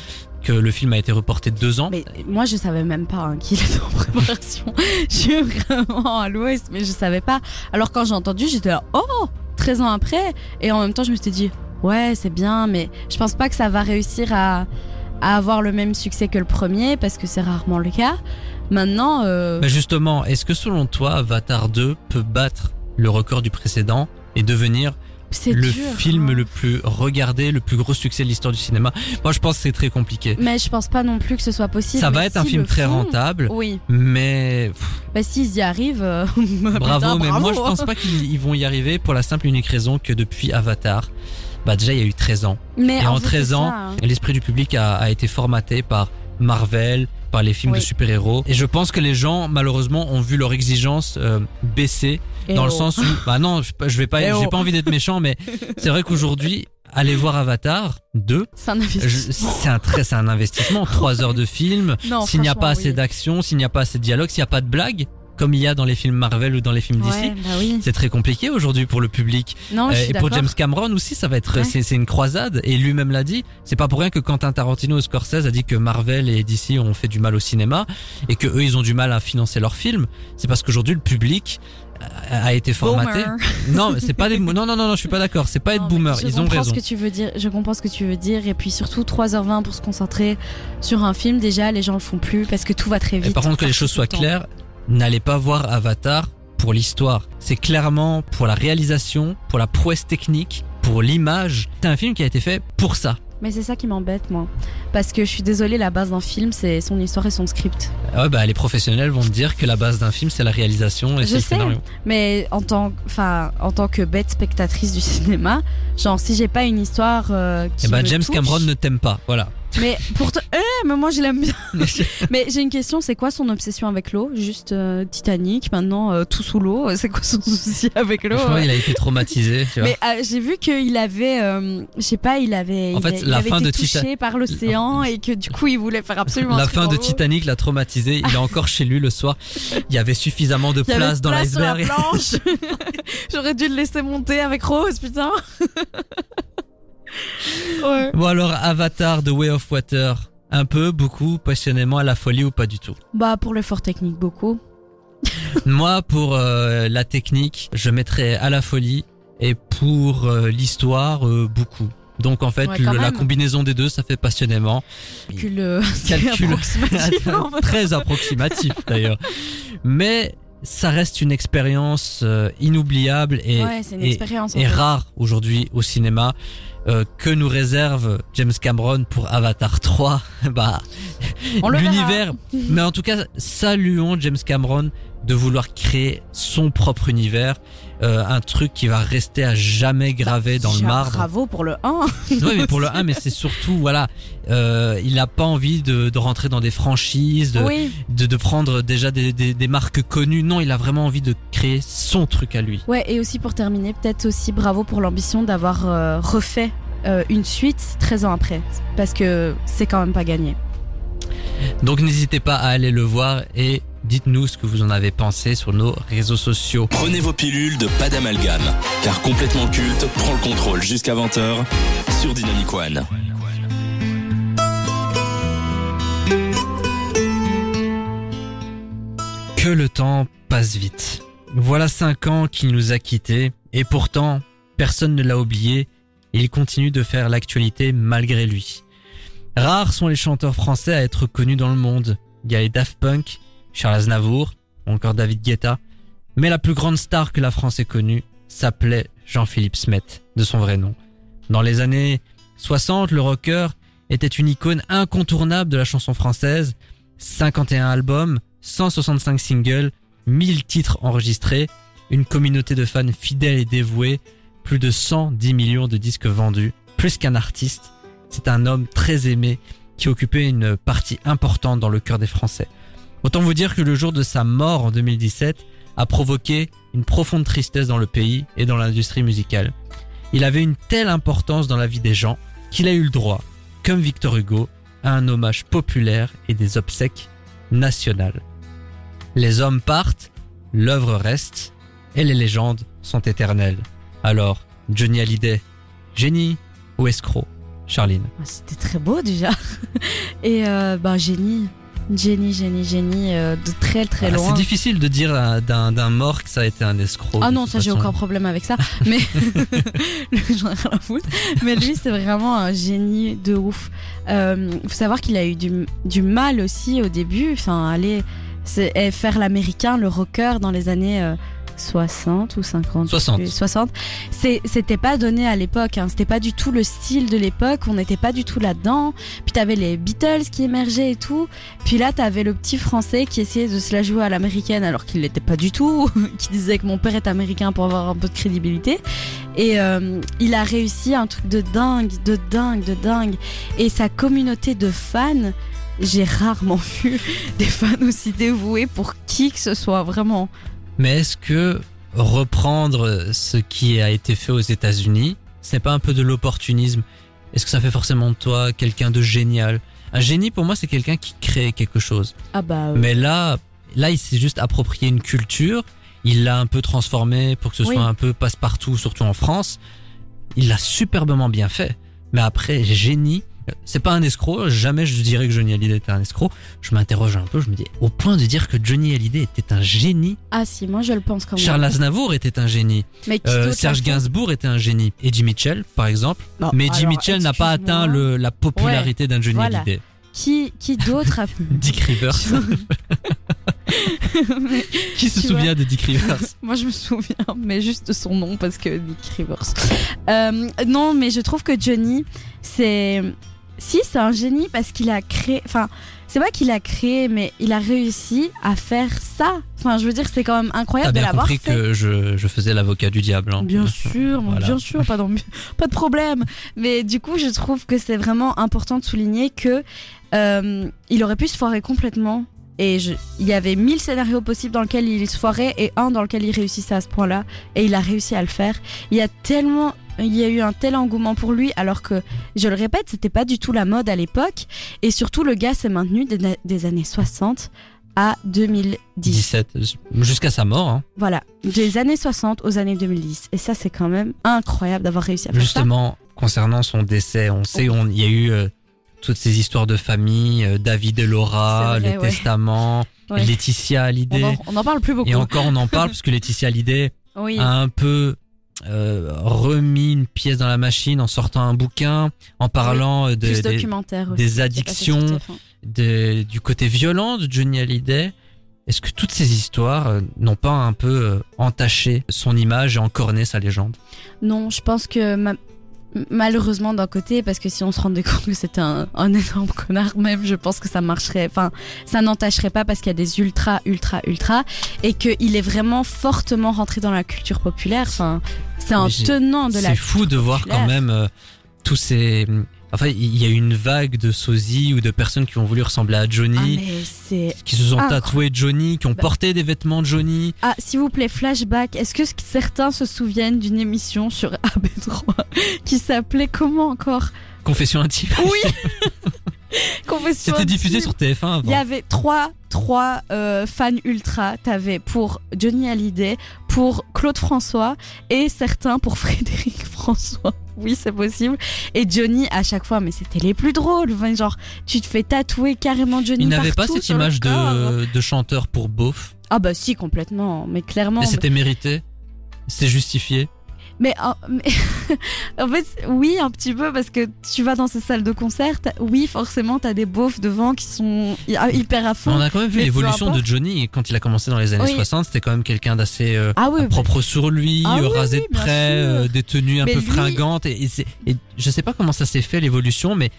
B: que le film a été reporté de deux ans.
C: Mais moi, je savais même pas hein, qu'il était en préparation. *laughs* je suis vraiment à l'ouest, mais je savais pas. Alors quand j'ai entendu, j'étais là, oh, 13 ans après. Et en même temps, je me suis dit, ouais, c'est bien, mais je pense pas que ça va réussir à, à avoir le même succès que le premier, parce que c'est rarement le cas. Maintenant, euh,
B: Mais justement, est-ce que selon toi, Avatar 2 peut battre le record du précédent et devenir
C: c'est
B: le
C: dur,
B: film
C: hein.
B: le plus regardé, le plus gros succès de l'histoire du cinéma Moi, je pense que c'est très compliqué.
C: Mais je pense pas non plus que ce soit possible.
B: Ça va être un film très
C: font,
B: rentable,
C: Oui,
B: mais
C: bah s'ils y arrivent, euh, *laughs*
B: bravo.
C: putain,
B: Mais moi, je
C: bravo.
B: pense pas qu'ils ils vont y arriver pour la simple et unique raison que depuis Avatar, bah déjà, il y a eu 13 ans.
C: Mais
B: Et en
C: fait,
B: 13
C: c'est
B: ans,
C: hein.
B: L'esprit du public a, a été formaté par Marvel, par les films
C: Oui.
B: de super-héros. Et je pense que les gens, malheureusement, ont vu leur exigence euh, baisser Dans le
C: oh.
B: sens où, bah non, je, je vais pas, j'ai
C: oh.
B: pas envie d'être méchant, mais c'est vrai qu'aujourd'hui, aller voir Avatar 2,
C: C'est un investissement.
B: c'est un très, c'est un investissement. Trois heures de film. *laughs*
C: Non,
B: S'il n'y a pas assez
C: oui.
B: d'action, s'il n'y a pas assez de dialogue, s'il n'y a pas de blagues, comme il y a dans les films Marvel ou dans les films d'ici.
C: Ouais, bah oui.
B: C'est très compliqué aujourd'hui pour le public.
C: Non, je
B: Euh,
C: suis
B: et pour. James Cameron aussi, ça va être,
C: Ouais.
B: c'est, c'est une croisade. Et lui-même l'a dit. C'est pas pour rien que Quentin Tarantino et Scorsese a dit que Marvel et DC ont fait du mal au cinéma et que eux, ils ont du mal à financer leurs films. C'est parce qu'aujourd'hui, le public a été formaté.
C: Boomer. *laughs*
B: Non, c'est pas des, non, non, non, non, je suis pas d'accord. C'est pas être
C: Non,
B: boomer.
C: Je
B: Ils ont
C: comprends
B: raison.
C: ce que tu veux dire. Je comprends ce que tu veux dire. Et puis surtout 3h20 pour se concentrer sur un film. Déjà, les gens le font plus parce que tout va très
B: Et
C: vite.
B: par contre, que les choses soient claires, n'allez pas voir Avatar pour l'histoire. C'est clairement pour la réalisation, pour la prouesse technique, pour l'image. C'est un film qui a été fait pour ça.
C: Mais c'est ça qui m'embête, moi. Parce que je suis désolée, la base d'un film, c'est son histoire et son script.
B: Ah Ouais, bah, les professionnels vont te dire que la base d'un film, c'est la réalisation et
C: Je
B: c'est le
C: sais.
B: scénario.
C: Mais en tant, enfin, en tant que bête spectatrice du *laughs* cinéma, genre si j'ai pas une histoire euh, qui
B: Et bah,
C: me
B: James
C: touche-
B: Cameron ne t'aime pas. Voilà.
C: Mais pourtant, eh, mais moi je l'aime bien. mais j'ai une question, c'est quoi son obsession avec l'eau? Juste euh, Titanic, maintenant euh, tout sous l'eau. C'est quoi son *laughs* souci avec l'eau? Ouais.
B: il a été traumatisé. Tu vois.
C: Mais euh, j'ai vu qu'il avait, euh, je sais pas, il avait,
B: En
C: il,
B: fait,
C: il
B: la
C: avait
B: fin
C: été
B: de
C: touché
B: Tita-
C: par l'océan et que du coup il voulait faire absolument
B: La fin de. Titanic l'a traumatisé. Il est *laughs* encore chez lui le soir. Il y avait suffisamment de
C: Il y avait
B: place dans
C: place la
B: l'iceberg.
C: planche. *laughs* J'aurais dû le laisser monter avec Rose, putain. Ouais.
B: Bon alors, Avatar, The Way of Water. Un peu, beaucoup, passionnément, à la folie ou pas du tout?
C: Bah pour l'effort technique beaucoup. *laughs*
B: Moi, pour euh, la technique, je mettrais à la folie et pour euh, l'histoire, euh, beaucoup. Donc en fait,
C: Ouais, quand
B: le- la combinaison des deux, ça fait passionnément.
C: Calcul,
B: Calcul. *laughs*
C: approximatif. *laughs*
B: Très approximatif d'ailleurs. Mais ça reste une expérience inoubliable et,
C: ouais, une expérience.
B: rare aujourd'hui au cinéma. Euh, que nous réserve James Cameron pour Avatar 3 *laughs* Bah,
C: verra.
B: l'univers. Mais en tout cas, saluons James Cameron de vouloir créer son propre univers, euh, un truc qui va rester à jamais gravé dans le marbre.
C: Bravo pour le 1. *laughs*
B: Ouais, mais pour le *laughs* 1, mais c'est surtout, voilà, euh, il n'a pas envie de, de rentrer dans des franchises, de,
C: Oui.
B: de, de prendre déjà des, des, des marques connues. Non, il a vraiment envie de créer son truc à lui.
C: Ouais, et aussi pour terminer, peut-être aussi bravo pour l'ambition d'avoir euh, refait une suite 13 ans après. Parce que c'est quand même pas gagné.
B: Donc n'hésitez pas à aller le voir et dites-nous ce que vous en avez pensé sur nos réseaux sociaux.
A: Prenez vos pilules de pas d'amalgame, car complètement culte prend le contrôle jusqu'à 20h sur Dynamic One.
B: Que le temps passe vite. Voilà cinq ans qu'il nous a quittés et pourtant personne ne l'a oublié et il continue de faire l'actualité malgré lui. Rares sont les chanteurs français à être connus dans le monde. Il y a les Daft Punk, Charles Aznavour, ou encore David Guetta. Mais la plus grande star que la France ait connue s'appelait Jean-Philippe Smet, de son vrai nom. Dans les années 60, le rocker était une icône incontournable de la chanson française. 51 albums, 165 singles, 1000 titres enregistrés, une communauté de fans fidèles et dévoués, plus de 110 millions de disques vendus, plus qu'un artiste. C'est un homme très aimé qui occupait une partie importante dans le cœur des Français. Autant vous dire que le jour de sa mort en 2017 a provoqué une profonde tristesse dans le pays et dans l'industrie musicale. Il avait une telle importance dans la vie des gens qu'il a eu le droit, comme Victor Hugo, à un hommage populaire et des obsèques nationales. Les hommes partent, l'œuvre reste, et les légendes sont éternelles. Alors, Johnny Hallyday, génie ou escroc Charline?
C: Ah, C'était très beau déjà. *laughs* Et bah génie, génie, génie, génie, euh, de très très
B: Ah,
C: loin.
B: C'est difficile de dire euh, d'un mort que ça a été un escroc.
C: Ah non, ça j'ai aucun problème avec ça. Mais j'en ai rien à foutre. Mais lui, c'est vraiment un génie de ouf. Euh, faut savoir qu'il a eu du, du mal aussi au début. Enfin, aller et faire l'américain, le rocker dans les années. euh, 60 ou 50 je sais
B: 60.
C: plus. 60 c'est c'était pas donné à l'époque hein. c'était pas du tout le style de l'époque on n'était pas du tout là-dedans puis t'avais les Beatles qui émergeaient et tout puis là t'avais le petit français qui essayait de se la jouer à l'américaine alors qu'il l'était pas du tout *laughs* qui disait que mon père est américain pour avoir un peu de crédibilité et euh, il a réussi un truc de dingue de dingue de dingue et sa communauté de fans j'ai rarement *laughs* vu des fans aussi dévoués pour qui que ce soit vraiment
B: Mais est-ce que reprendre ce qui a été fait aux États-Unis, ce n'est pas un peu de l'opportunisme? Est-ce que ça fait forcément de toi quelqu'un de génial? Un génie pour moi c'est quelqu'un qui crée quelque chose.
C: ah bah
B: Mais là, là il s'est juste approprié une culture, il l'a un peu transformé pour que ce
C: Oui.
B: soit un peu passe-partout, surtout en France. Il l'a superbement bien fait. Mais après, génie, c'est pas un escroc, jamais je dirais que Johnny Hallyday était un escroc. Je m'interroge un peu, je me dis, au point de dire que Johnny Hallyday était un génie,
C: ah si moi je le pense quand même
B: Charles Aznavour était un génie,
C: mais
B: euh, Serge Gainsbourg était un génie, Eddie Mitchell par exemple.
C: Non,
B: Mais Eddie
C: alors,
B: Mitchell n'a pas atteint le, la popularité d'un Johnny
C: voilà.
B: Hallyday.
C: Qui, qui d'autre a *laughs*
B: Dick Rivers. *laughs*
C: Mais
B: Qui se souvient de Dick Rivers?
C: Moi, je me souviens, mais juste de son nom parce que Nick Rivers. Euh, non, mais je trouve que Johnny, c'est. Si, c'est un génie parce qu'il a créé. Enfin, c'est pas qu'il a créé, mais il a réussi à faire ça. Enfin, je veux dire, c'est quand même incroyable de l'avoir
B: compris
C: fait.
B: que je, je faisais l'avocat du diable. hein.
C: Bien sûr,
B: Voilà.
C: bien sûr, pas, dans- *laughs* pas de problème. Mais du coup, je trouve que c'est vraiment important de souligner que euh, il aurait pu se foirer complètement. Et je- il y avait mille scénarios possibles dans lesquels il se foirait et un dans lequel il réussissait à ce point-là. Et il a réussi à le faire. Il y a tellement, il y a eu un tel engouement pour lui, alors que, je le répète, c'était pas du tout la mode à l'époque. Et surtout, le gars s'est maintenu des, des années 60 à 2010.
B: 17, jusqu'à sa mort. hein.
C: Voilà, des années 60 aux années 2010. Et ça, c'est quand même incroyable d'avoir réussi à faire
B: Justement, concernant son décès, on sait, on- il y a eu euh, toutes ces histoires de famille, euh, David et Laura,
C: vrai,
B: les
C: ouais.
B: testaments,
C: Ouais.
B: Laetitia
C: ça.
B: Hallyday.
C: On en, on en parle plus beaucoup.
B: Et encore, on en parle *laughs* parce que Laetitia Hallyday
C: Oui,
B: a un peu euh, remis une pièce dans la machine en sortant un bouquin, en parlant de, des- des addictions.
C: sur TF1.
B: de- du côté violent de Johnny Hallyday. Est-ce que toutes ces histoires euh, n'ont pas un peu euh, entaché son image et encorné sa légende?
C: Non, je pense que malheureusement d'un côté, parce que si on se rendait compte que c'était un, un énorme connard même, je pense que ça marcherait, enfin, ça n'entacherait pas parce qu'il y a des ultra, ultra, ultra, et qu'il est vraiment fortement rentré dans la culture populaire. Enfin, c'est un tenant de la.
B: C'est fou de voir quand même euh, tous ces... Enfin, il y a eu une vague de sosies ou de personnes qui ont voulu ressembler à
C: Ah,
B: Johnny,
C: c'est.
B: qui se sont
C: incroyable.
B: tatoués Johnny, qui ont
C: Bah.
B: porté des vêtements de Johnny.
C: Ah, s'il vous plaît, flashback. Est-ce que certains se souviennent d'une émission sur AB3 qui s'appelait comment encore?
B: Confession intime.
C: Oui *laughs* Confession
B: C'était diffusé sur TF1
C: Il y
B: avant.
C: avait trois, trois euh, fans ultra. T'avais pour Johnny Hallyday, pour Claude François et certains pour *laughs* Frédéric François. Oui, c'est possible. Et Johnny, à chaque fois, mais c'était les plus drôles. Enfin, genre, tu te fais tatouer carrément Johnny
B: Il n'avait pas cette image de, de chanteur pour beauf.
C: Ah bah si, complètement. Mais clairement.
B: Et c'était mérité? C'était justifié?
C: Mais, en- mais- *laughs* en fait, oui, un petit peu, parce que tu vas dans ces salles de concert, oui, forcément, t'as des beaufs devant qui sont hy- hyper à fond.
B: On a quand même vu l'évolution de. Johnny quand il a commencé dans les années
C: Oui.
B: 60. C'était quand même quelqu'un d'assez euh,
C: Ah oui,
B: propre sur lui,
C: Ah
B: euh,
C: oui,
B: rasé de près, euh, des tenues un
C: Mais
B: peu
C: lui-
B: fringantes. Et, et et je sais pas comment ça s'est fait l'évolution, mais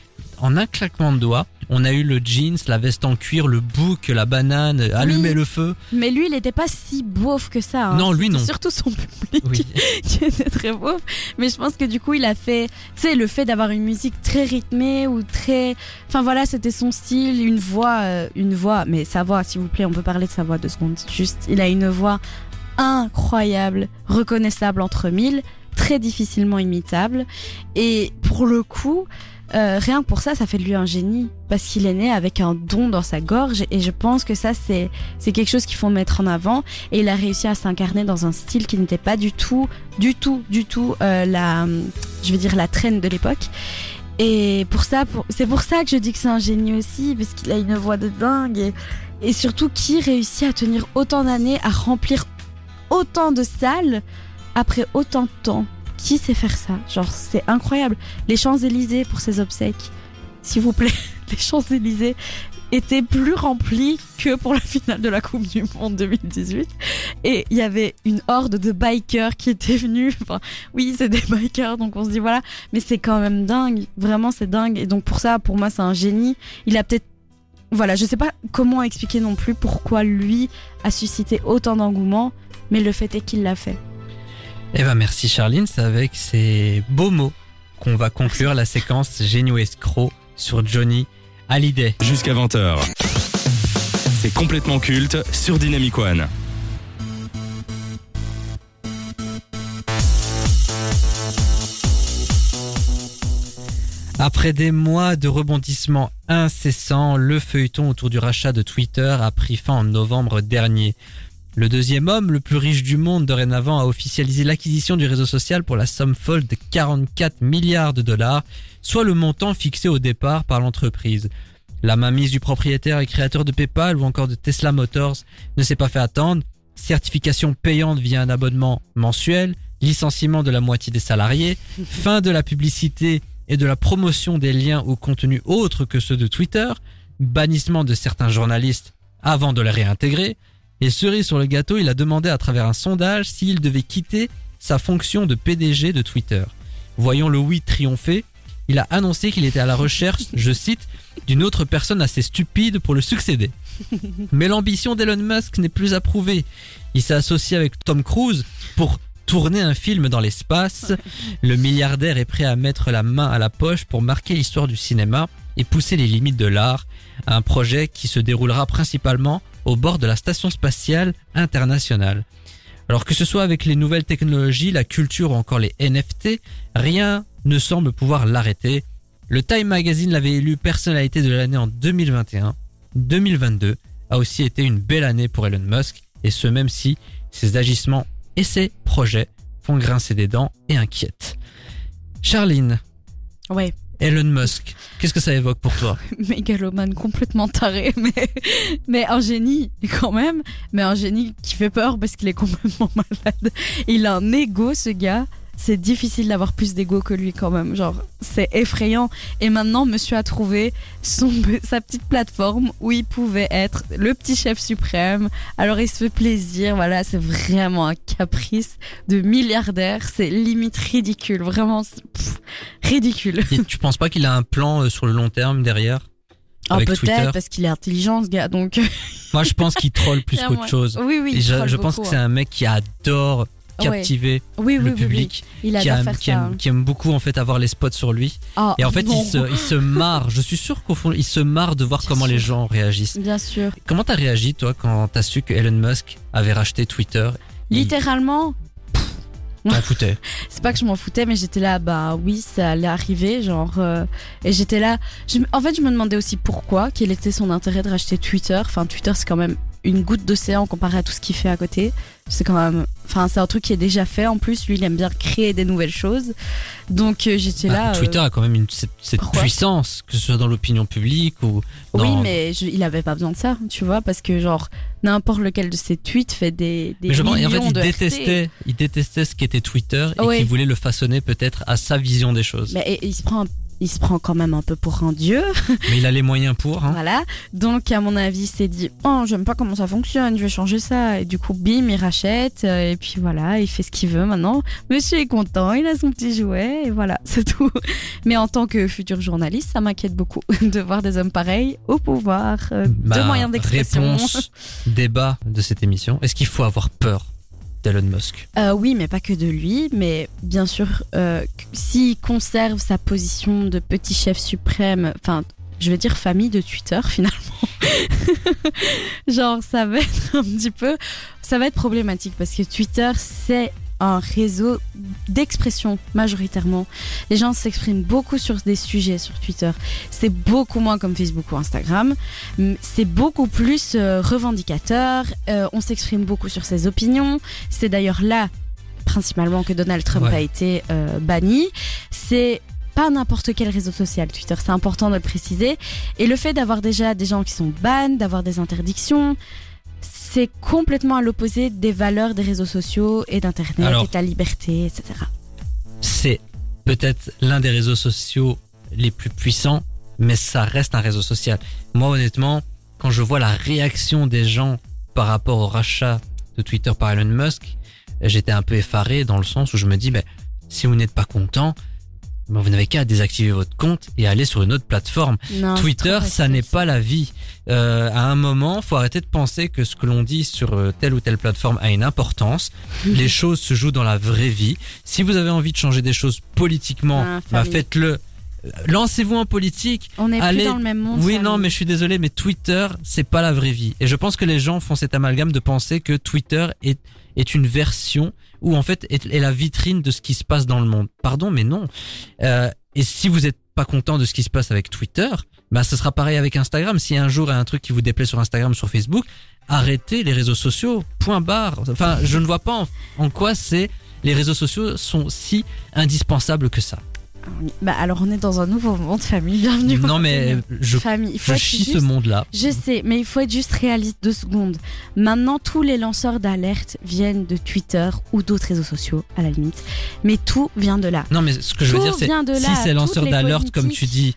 B: en un claquement de doigts, on a eu le jeans, la veste en cuir, le bouc, la banane, allumer le feu.
C: mais lui, il était pas si beauf que ça. hein.
B: Non, lui, non.
C: Surtout son public
B: Oui. *laughs*
C: qui était très beauf. Mais je pense que du coup, il a fait, tu sais, le fait d'avoir une musique très rythmée ou très, enfin voilà, c'était son style, une voix, euh, une voix. Mais sa voix, s'il vous plaît, on peut parler de sa voix deux secondes. Juste, il a une voix incroyable, reconnaissable entre mille, très difficilement imitable. Et pour le coup, euh, rien que pour ça, ça fait de lui un génie. Parce qu'il est né avec un don dans sa gorge. Et je pense que ça, c'est, c'est quelque chose qu'il faut mettre en avant. Et il a réussi à s'incarner dans un style qui n'était pas du tout, du tout, du tout euh, la, je veux dire, la traîne de l'époque. Et pour ça, c'est pour ça que je dis que c'est un génie aussi, parce qu'il a une voix de dingue. Et surtout, qui réussit à tenir autant d'années, à remplir autant de salles après autant de temps Qui sait faire ça? Genre, c'est incroyable. Les Champs-Élysées pour ses obsèques, s'il vous plaît, *laughs* les Champs-Élysées étaient plus remplis que pour la finale de la Coupe du Monde 2018. Et il y avait une horde de bikers qui étaient venus. Enfin, oui, c'est des bikers, donc on se dit voilà. Mais c'est quand même dingue. Vraiment, c'est dingue. Et donc pour ça, pour moi, c'est un génie. Il a peut-être. Voilà, je sais pas comment expliquer non plus pourquoi lui a suscité autant d'engouement, mais le fait est qu'il l'a fait.
B: Eh ben merci Charline, c'est avec ces beaux mots qu'on va conclure la séquence Génie ou escroc sur Johnny Hallyday.
A: Jusqu'à 20h. C'est complètement culte sur Dynamic One.
B: Après des mois de rebondissements incessants, le feuilleton autour du rachat de Twitter a pris fin en novembre dernier. Le deuxième homme, le plus riche du monde dorénavant, a officialisé l'acquisition du réseau social pour la somme folle de 44 milliards de dollars, soit le montant fixé au départ par l'entreprise. La mainmise du propriétaire et créateur de PayPal ou encore de Tesla Motors ne s'est pas fait attendre. Certification payante via un abonnement mensuel, licenciement de la moitié des salariés, *laughs* fin de la publicité et de la promotion des liens ou contenus autres que ceux de Twitter, bannissement de certains journalistes avant de les réintégrer, et cerise sur le gâteau, il a demandé à travers un sondage s'il devait quitter sa fonction de PDG de Twitter. Voyant le oui triompher, il a annoncé qu'il était à la recherche, je cite, d'une autre personne assez stupide pour le succéder. *laughs* Mais l'ambition d'Elon Musk n'est plus approuvée. Il s'est associé avec Tom Cruise pour tourner un film dans l'espace. Le milliardaire est prêt à mettre la main à la poche pour marquer l'histoire du cinéma et pousser les limites de l'art. Un projet qui se déroulera principalement au bord de la station spatiale internationale. Alors que ce soit avec les nouvelles technologies, la culture ou encore les NFT, rien ne semble pouvoir l'arrêter. Le Time Magazine l'avait élu personnalité de l'année en 2021. 2022 a aussi été une belle année pour Elon Musk, et ce même si ses agissements et ses projets font grincer des dents et inquiètent. Charline,
C: Ouais,
B: Elon Musk, qu'est-ce que ça évoque pour toi? *laughs*
C: Mégalomane complètement taré, *laughs* mais, mais un génie quand même, mais un génie qui fait peur parce qu'il est complètement *laughs* malade. Il a un ego, ce gars. C'est difficile d'avoir plus d'ego que lui quand même. Genre, c'est effrayant. Et maintenant, monsieur a trouvé son, sa petite plateforme où il pouvait être le petit chef suprême. Alors, il se fait plaisir. Voilà, c'est vraiment un caprice de milliardaire. C'est limite ridicule. Vraiment, pff, ridicule.
B: Et Tu penses pas qu'il a un plan euh, sur le long terme derrière?
C: Ah, peut-être parce qu'il est intelligent, ce gars. Donc,
B: Moi, je pense qu'il troll plus
C: Il y a
B: qu'autre chose.
C: Oui, oui.
B: Et
C: il
B: je, pense
C: beaucoup,
B: que c'est un mec qui adore
C: hein.
B: Captiver
C: oui, oui,
B: le
C: oui,
B: public.
C: Il
B: qui, aime, qui
C: ça.
B: aime- qui aime beaucoup en fait avoir les spots sur lui.
C: Ah,
B: Et en fait,
C: bon.
B: il se, il se *laughs* marre. Je suis sûr qu'au fond, il se marre de voir
C: Bien
B: comment les gens réagissent.
C: Bien sûr.
B: Comment t'as réagi toi quand t'as su que Elon Musk avait racheté Twitter?
C: Littéralement,
B: t'en foutait. *laughs*
C: c'est pas que je m'en foutais, mais j'étais là, bah oui, ça allait arriver, genre. euh, et j'étais là. je en fait, je me demandais aussi pourquoi, quel était son intérêt de racheter Twitter. Enfin, Twitter, c'est quand même une goutte d'océan comparé à tout ce qu'il fait à côté. C'est quand même, enfin, c'est un truc qui est déjà fait. En plus, lui, il aime bien créer des nouvelles choses. Donc euh, j'étais
B: Bah,
C: là. euh,
B: Twitter a quand même une, cette, puissance, que ce soit dans l'opinion publique ou dans...
C: Oui, mais je- il avait pas besoin de ça, tu vois, parce que genre n'importe lequel de ses tweets fait des, des
B: Mais je pense, et en fait,
C: millions
B: il
C: de RT.
B: détestait, il détestait ce qu'était Twitter et qu'il voulait le façonner peut-être à sa vision des choses.
C: Mais et- il se prend, il se prend quand même un peu pour un dieu, *laughs*
B: Mais il a les moyens pour. Hein.
C: voilà. Donc à mon avis, il s'est dit, oh, j'aime pas comment ça fonctionne, je vais changer ça. Et du coup, bim, il rachète, et puis voilà, il fait ce qu'il veut maintenant. Monsieur est content, il a son petit jouet, et voilà, *laughs* c'est tout. Mais en tant que futur journaliste, ça m'inquiète beaucoup *laughs* de voir des hommes pareils au pouvoir, euh, de
B: Ma
C: moyens d'expression.
B: Bah, réponse, débat de cette émission. Est-ce qu'il faut avoir peur? d'Elon Musk
C: Euh, oui, mais pas que de lui, mais bien sûr, euh, s'il conserve sa position de petit chef suprême, enfin, je veux dire famille de Twitter *laughs* finalement. Genre, ça va être un petit peu, ça va être problématique parce que Twitter, c'est un réseau d'expression majoritairement. Les gens s'expriment beaucoup sur des sujets sur Twitter. C'est beaucoup moins comme Facebook ou Instagram. C'est beaucoup plus euh, revendicateur. Euh, on s'exprime beaucoup sur ses opinions. C'est d'ailleurs là principalement que Donald Trump
B: Ouais.
C: a été euh, banni. C'est pas n'importe quel réseau social Twitter, c'est important de le préciser. Et le fait d'avoir déjà des gens qui sont bans, d'avoir des interdictions, c'est complètement à l'opposé des valeurs des réseaux sociaux et d'Internet
B: Alors-
C: et de la liberté, etc.
B: C'est peut-être l'un des réseaux sociaux les plus puissants, mais ça reste un réseau social. Moi, honnêtement, quand je vois la réaction des gens par rapport au rachat de Twitter par Elon Musk, j'étais un peu effaré dans le sens où je me dis, ben, si vous n'êtes pas content, vous n'avez qu'à désactiver votre compte et aller sur une autre plateforme.
C: Non,
B: Twitter, ça n'est pas la vie. Euh, à un moment, faut arrêter de penser que ce que l'on dit sur euh, telle ou telle plateforme a une importance. *laughs* Les choses se jouent dans la vraie vie. Si vous avez envie de changer des choses politiquement,
C: Ah,
B: bah faites-le. Lancez-vous en politique.
C: On
B: Allez-
C: plus dans le même monde.
B: Oui, non, mais je suis désolé, mais Twitter, c'est pas la vraie vie. Et je pense que les gens font cet amalgame de penser que Twitter est, est une version ou en fait est, est la vitrine de ce qui se passe dans le monde. Pardon, mais non. Euh, et si vous êtes pas content de ce qui se passe avec Twitter, bah ce sera pareil avec Instagram. Si un jour il y a un truc qui vous déplaît sur Instagram, sur Facebook, arrêtez les réseaux sociaux. Point barre. Enfin, je ne vois pas en, en quoi c'est les réseaux sociaux sont si indispensables que ça.
C: Bah alors on est dans un nouveau monde, famille. Bienvenue.
B: Non, mais je,
C: famille.
B: Je chie ce monde-là.
C: Je sais, mais il faut être juste réaliste deux secondes. Maintenant, tous les lanceurs d'alerte viennent de Twitter ou d'autres réseaux sociaux, à la limite. Mais tout vient de là.
B: Non, mais ce que je veux dire, c'est si ces lanceurs d'alerte, comme tu dis,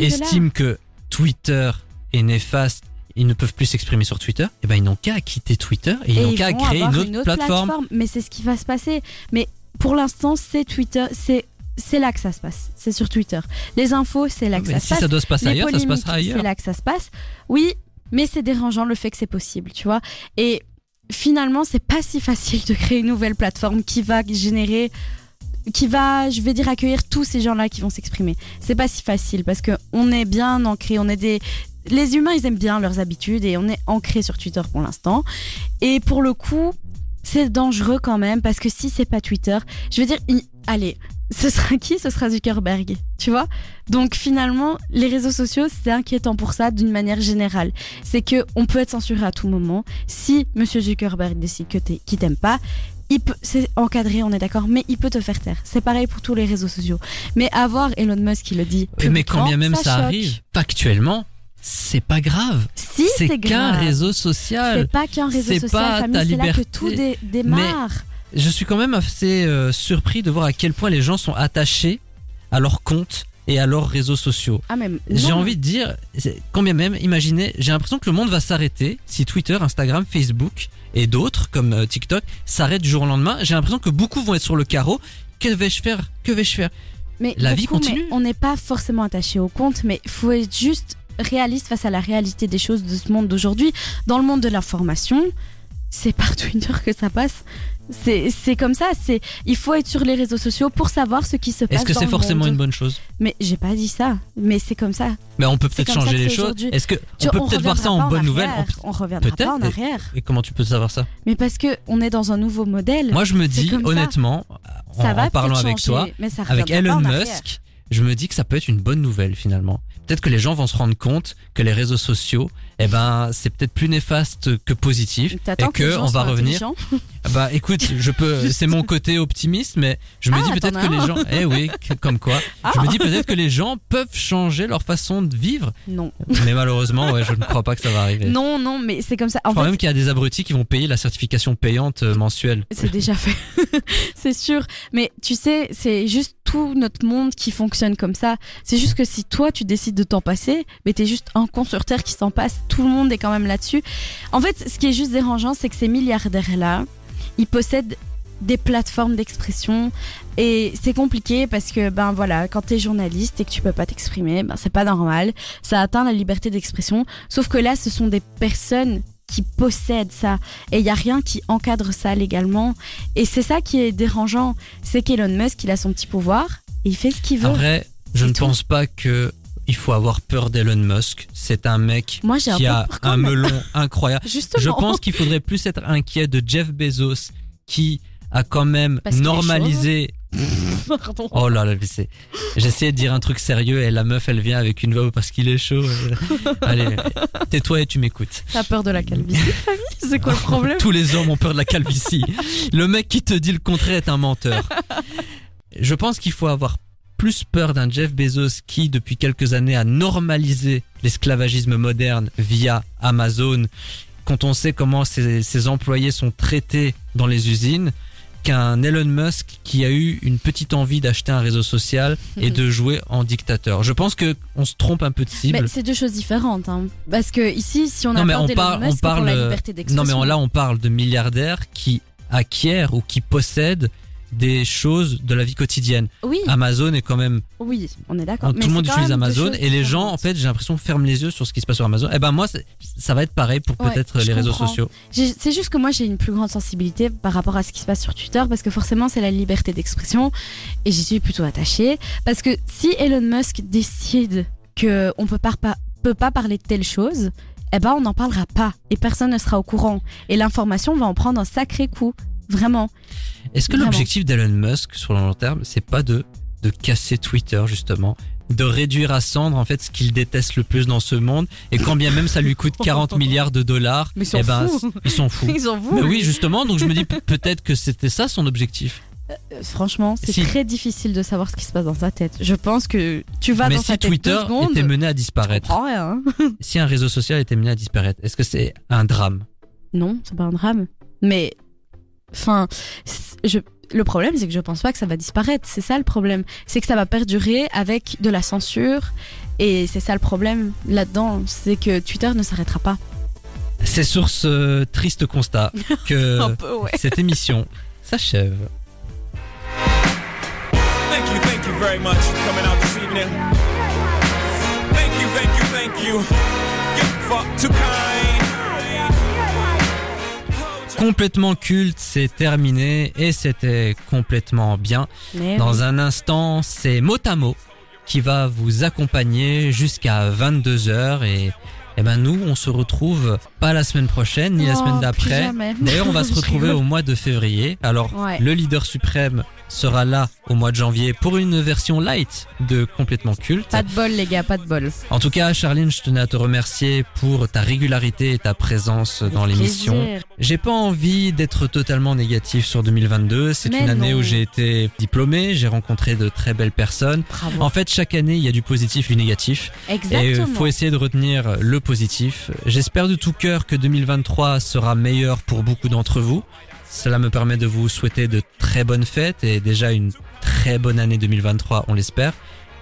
B: estiment que Twitter est néfaste, ils ne peuvent plus s'exprimer sur Twitter, eh ben ils n'ont qu'à quitter Twitter et ils
C: Et
B: n'ont qu'à créer une autre, plateforme.
C: Mais c'est ce qui va se passer. Mais pour l'instant, c'est Twitter, c'est c'est là que ça se passe. C'est sur Twitter. Les infos, c'est là que
B: Mais
C: ça se
B: si
C: passe.
B: ça doit se passer
C: Les
B: ailleurs, ça se passera ailleurs.
C: C'est là que ça se passe. Oui, mais c'est dérangeant le fait que c'est possible, tu vois. Et finalement, c'est pas si facile de créer une nouvelle plateforme qui va générer qui va, je vais dire, accueillir tous ces gens-là qui vont s'exprimer. C'est pas si facile parce que on est bien ancré, on est des les humains, ils aiment bien leurs habitudes et on est ancré sur Twitter pour l'instant. Et pour le coup, c'est dangereux quand même parce que si c'est pas Twitter, je veux dire, allez, ce sera *laughs* qui Ce sera Zuckerberg, tu vois? Donc finalement, les réseaux sociaux, c'est inquiétant pour ça d'une manière générale. C'est que on peut être censuré à tout moment. Si Monsieur Zuckerberg décide que t'es- qu'il t'aime pas, il peut, c'est encadré, on est d'accord, mais il peut te faire taire. C'est pareil pour tous les réseaux sociaux. Mais avoir Elon Musk qui le dit,
B: mais quand bien même ça,
C: choque.
B: arrive, factuellement, c'est pas grave.
C: si
B: C'est
C: c'est
B: qu'un
C: grave.
B: réseau social.
C: C'est pas qu'un réseau
B: C'est
C: social, famille, c'est là que tout dé- démarre.
B: Je suis quand même assez euh, surpris de voir à quel point les gens sont attachés à leur compte et à leurs réseaux sociaux.
C: Ah,
B: J'ai envie de dire, c'est- quand bien même, imaginez, j'ai l'impression que le monde va s'arrêter si Twitter, Instagram, Facebook et d'autres comme euh, TikTok s'arrêtent du jour au lendemain. J'ai l'impression que beaucoup vont être sur le carreau. Que vais-je faire? Que vais-je faire?
C: Mais
B: La vie continue.
C: on n'est pas forcément attaché au compte, mais il faut être juste réaliste face à la réalité des choses de ce monde d'aujourd'hui. Dans le monde de l'information, c'est par *laughs* Twitter que ça passe. C'est comme ça. C'est il faut être sur les réseaux sociaux pour savoir ce qui se passe.
B: Est-ce que c'est forcément une bonne chose?
C: Mais j'ai pas dit ça. Mais c'est comme ça.
B: Mais on peut peut-être changer les choses. Est-ce que
C: Tu-
B: on peut peut-être voir ça en bonne nouvelle. On-
C: reviendra
B: peut-être,
C: pas en arrière.
B: Et comment tu peux savoir ça?
C: Mais parce que on est dans un nouveau modèle.
B: Moi, je me dis honnêtement, en, en parlant avec toi, avec Elon. Musk, je me dis que ça peut être une bonne nouvelle finalement. peut-être que les gens vont se rendre compte que les réseaux sociaux, eh ben, c'est peut-être plus néfaste que positif.
C: T'attends
B: Et
C: que,
B: on va revenir.
C: intelligents
B: Bah, écoute, je peux, *laughs* c'est mon côté optimiste, mais je me
C: Ah,
B: dis peut-être que les gens, eh oui, comme quoi.
C: Ah.
B: Je me dis peut-être que les gens peuvent changer leur façon de vivre.
C: Non.
B: Mais malheureusement, ouais, je ne crois pas que ça va arriver.
C: Non, non, mais c'est comme ça. En
B: Je crois
C: fait,
B: même qu'il y a des abrutis qui vont payer la certification payante euh, mensuelle.
C: C'est déjà fait, *laughs* c'est sûr. Mais tu sais, c'est juste tout notre monde qui fonctionne comme ça. C'est juste que si toi tu décides de t'en passer, mais t'es juste un con sur terre qui s'en passe. Tout le monde est quand même là-dessus. En fait, ce qui est juste dérangeant, c'est que ces milliardaires-là, ils possèdent des plateformes d'expression et c'est compliqué parce que ben voilà quand t'es journaliste et que tu peux pas t'exprimer ben c'est pas normal. Ça atteint la liberté d'expression. Sauf que là ce sont des personnes qui possèdent ça et il y a rien qui encadre ça légalement. Et c'est ça qui est dérangeant. C'est qu'Elon Musk il a son petit pouvoir et il fait ce qu'il veut.
B: En vrai, je ne
C: tout.
B: pense pas que il faut avoir peur d'Elon Musk. C'est un mec
C: moi un
B: qui a un melon incroyable. *laughs*
C: justement
B: Je pense qu'il faudrait plus être inquiet de Jeff Bezos qui a quand même
C: Parce
B: normalisé. *laughs*
C: Pardon.
B: Oh là là, j'essayais de dire un truc sérieux et la meuf elle vient avec une voix parce qu'il est chaud. *laughs* Allez, tais-toi et tu m'écoutes.
C: t'as peur de la calvitie c'est quoi le problème?
B: Tous les hommes ont peur de la calvitie. Le mec qui te dit le contraire est un menteur. Je pense qu'il faut avoir plus peur d'un Jeff Bezos qui, depuis quelques années, a normalisé l'esclavagisme moderne via Amazon, quand on sait comment ses, ses employés sont traités dans les usines, qu'un Elon Musk qui a eu une petite envie d'acheter un réseau social et
C: Mhm.
B: de jouer en dictateur. Je pense que on se trompe un peu de cible.
C: Mais c'est deux choses différentes, hein. Parce que ici, si on a
B: Non, mais on parle- on
C: pour la liberté d'expression.
B: Non, mais là, on parle de milliardaires qui acquièrent ou qui possèdent des choses de la vie quotidienne.
C: Oui,
B: Amazon est quand même.
C: oui, on est d'accord.
B: tout
C: Mais
B: le monde utilise Amazon et les gens, en fait, j'ai l'impression, ferment les yeux sur ce qui se passe sur Amazon. Et ben moi, ça va être pareil pour
C: Ouais,
B: peut-être les réseaux
C: comprends.
B: sociaux.
C: C'est juste que moi j'ai une plus grande sensibilité par rapport à ce qui se passe sur Twitter parce que forcément c'est la liberté d'expression et j'y suis plutôt attachée parce que si Elon Musk décide que on peut pas, pas- peut pas parler de telle chose, eh ben on n'en parlera pas et personne ne sera au courant et l'information va en prendre un sacré coup, vraiment.
B: Est-ce que l'objectif d'Elon Musk sur le long terme, c'est pas de de casser Twitter justement, de réduire à cendre en fait ce qu'il déteste le plus dans ce monde? Et quand bien même ça lui coûte 40 milliards de dollars,
C: Mais ils s'en
B: eh ben
C: foutent.
B: ils s'en foutent. *laughs*
C: Ils en vont.
B: Mais oui, justement, donc je me dis pe- peut-être que c'était ça son objectif.
C: Euh, Franchement, c'est
B: Si-
C: très difficile de savoir ce qui se passe dans sa tête. Je pense que tu vas
B: Mais
C: dans
B: si
C: sa tête
B: Twitter
C: deux secondes.
B: était mené à disparaître,
C: rien. *laughs*
B: si un réseau social était mené à disparaître, est-ce que c'est un drame?
C: Non, c'est pas un drame. Mais, enfin, je, le problème, c'est que je pense pas que ça va disparaître. C'est ça le problème. C'est que ça va perdurer avec de la censure. Et c'est ça le problème là-dedans. C'est que Twitter ne s'arrêtera pas.
B: C'est sur ce triste constat *laughs* que
C: peu, ouais.
B: cette émission s'achève.
E: Thank you, thank you very much for coming out this evening. Thank you, thank you, thank you. You're fuck too kind.
B: Complètement culte, c'est terminé et c'était complètement bien.
C: Mais
B: Dans un instant, c'est Motamo qui va vous accompagner jusqu'à 22h et eh ben nous on se retrouve pas la semaine prochaine ni la semaine d'après. D'ailleurs, on va *laughs* se retrouver au mois de février. Alors,
C: Ouais.
B: le leader suprême sera là au mois de janvier pour une version light de complètement culte.
C: Pas de bol, les gars, pas de bol.
B: En tout cas, Charline, je tenais à te remercier pour ta régularité et ta présence dans l'émission. J'ai pas envie d'être totalement négatif sur 2022. C'est une année où j'ai été diplômé, j'ai rencontré de très belles personnes.
C: Bravo.
B: En fait, chaque année, il y a du positif et du négatif. Et
C: Exactement.
B: il faut essayer de retenir le positif. J'espère de tout cœur que 2023 sera meilleur pour beaucoup d'entre vous. Cela me permet de vous souhaiter de très bonnes fêtes et déjà une très bonne année 2023, on l'espère.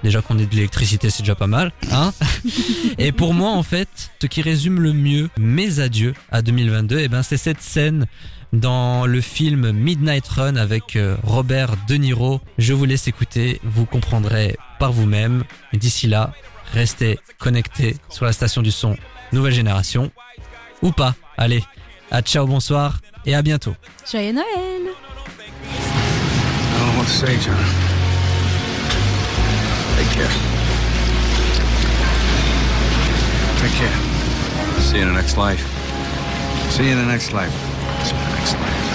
B: Déjà qu'on ait de l'électricité, c'est déjà pas mal, hein *laughs* Et pour moi, en fait, ce qui résume le mieux mes adieux à 2022, eh ben, c'est cette scène dans le film Midnight Run avec euh, Robert De Niro. Je vous laisse écouter, vous comprendrez par vous-même. D'ici là, restez connectés sur la station du son Nouvelle Génération. Ou pas. Allez, à ciao, bonsoir et à bientôt.
C: Joyeux Noël.
F: I don't know what to say, John. Take care. Take care. See you in the next life. See you in the next life. See you in the next life.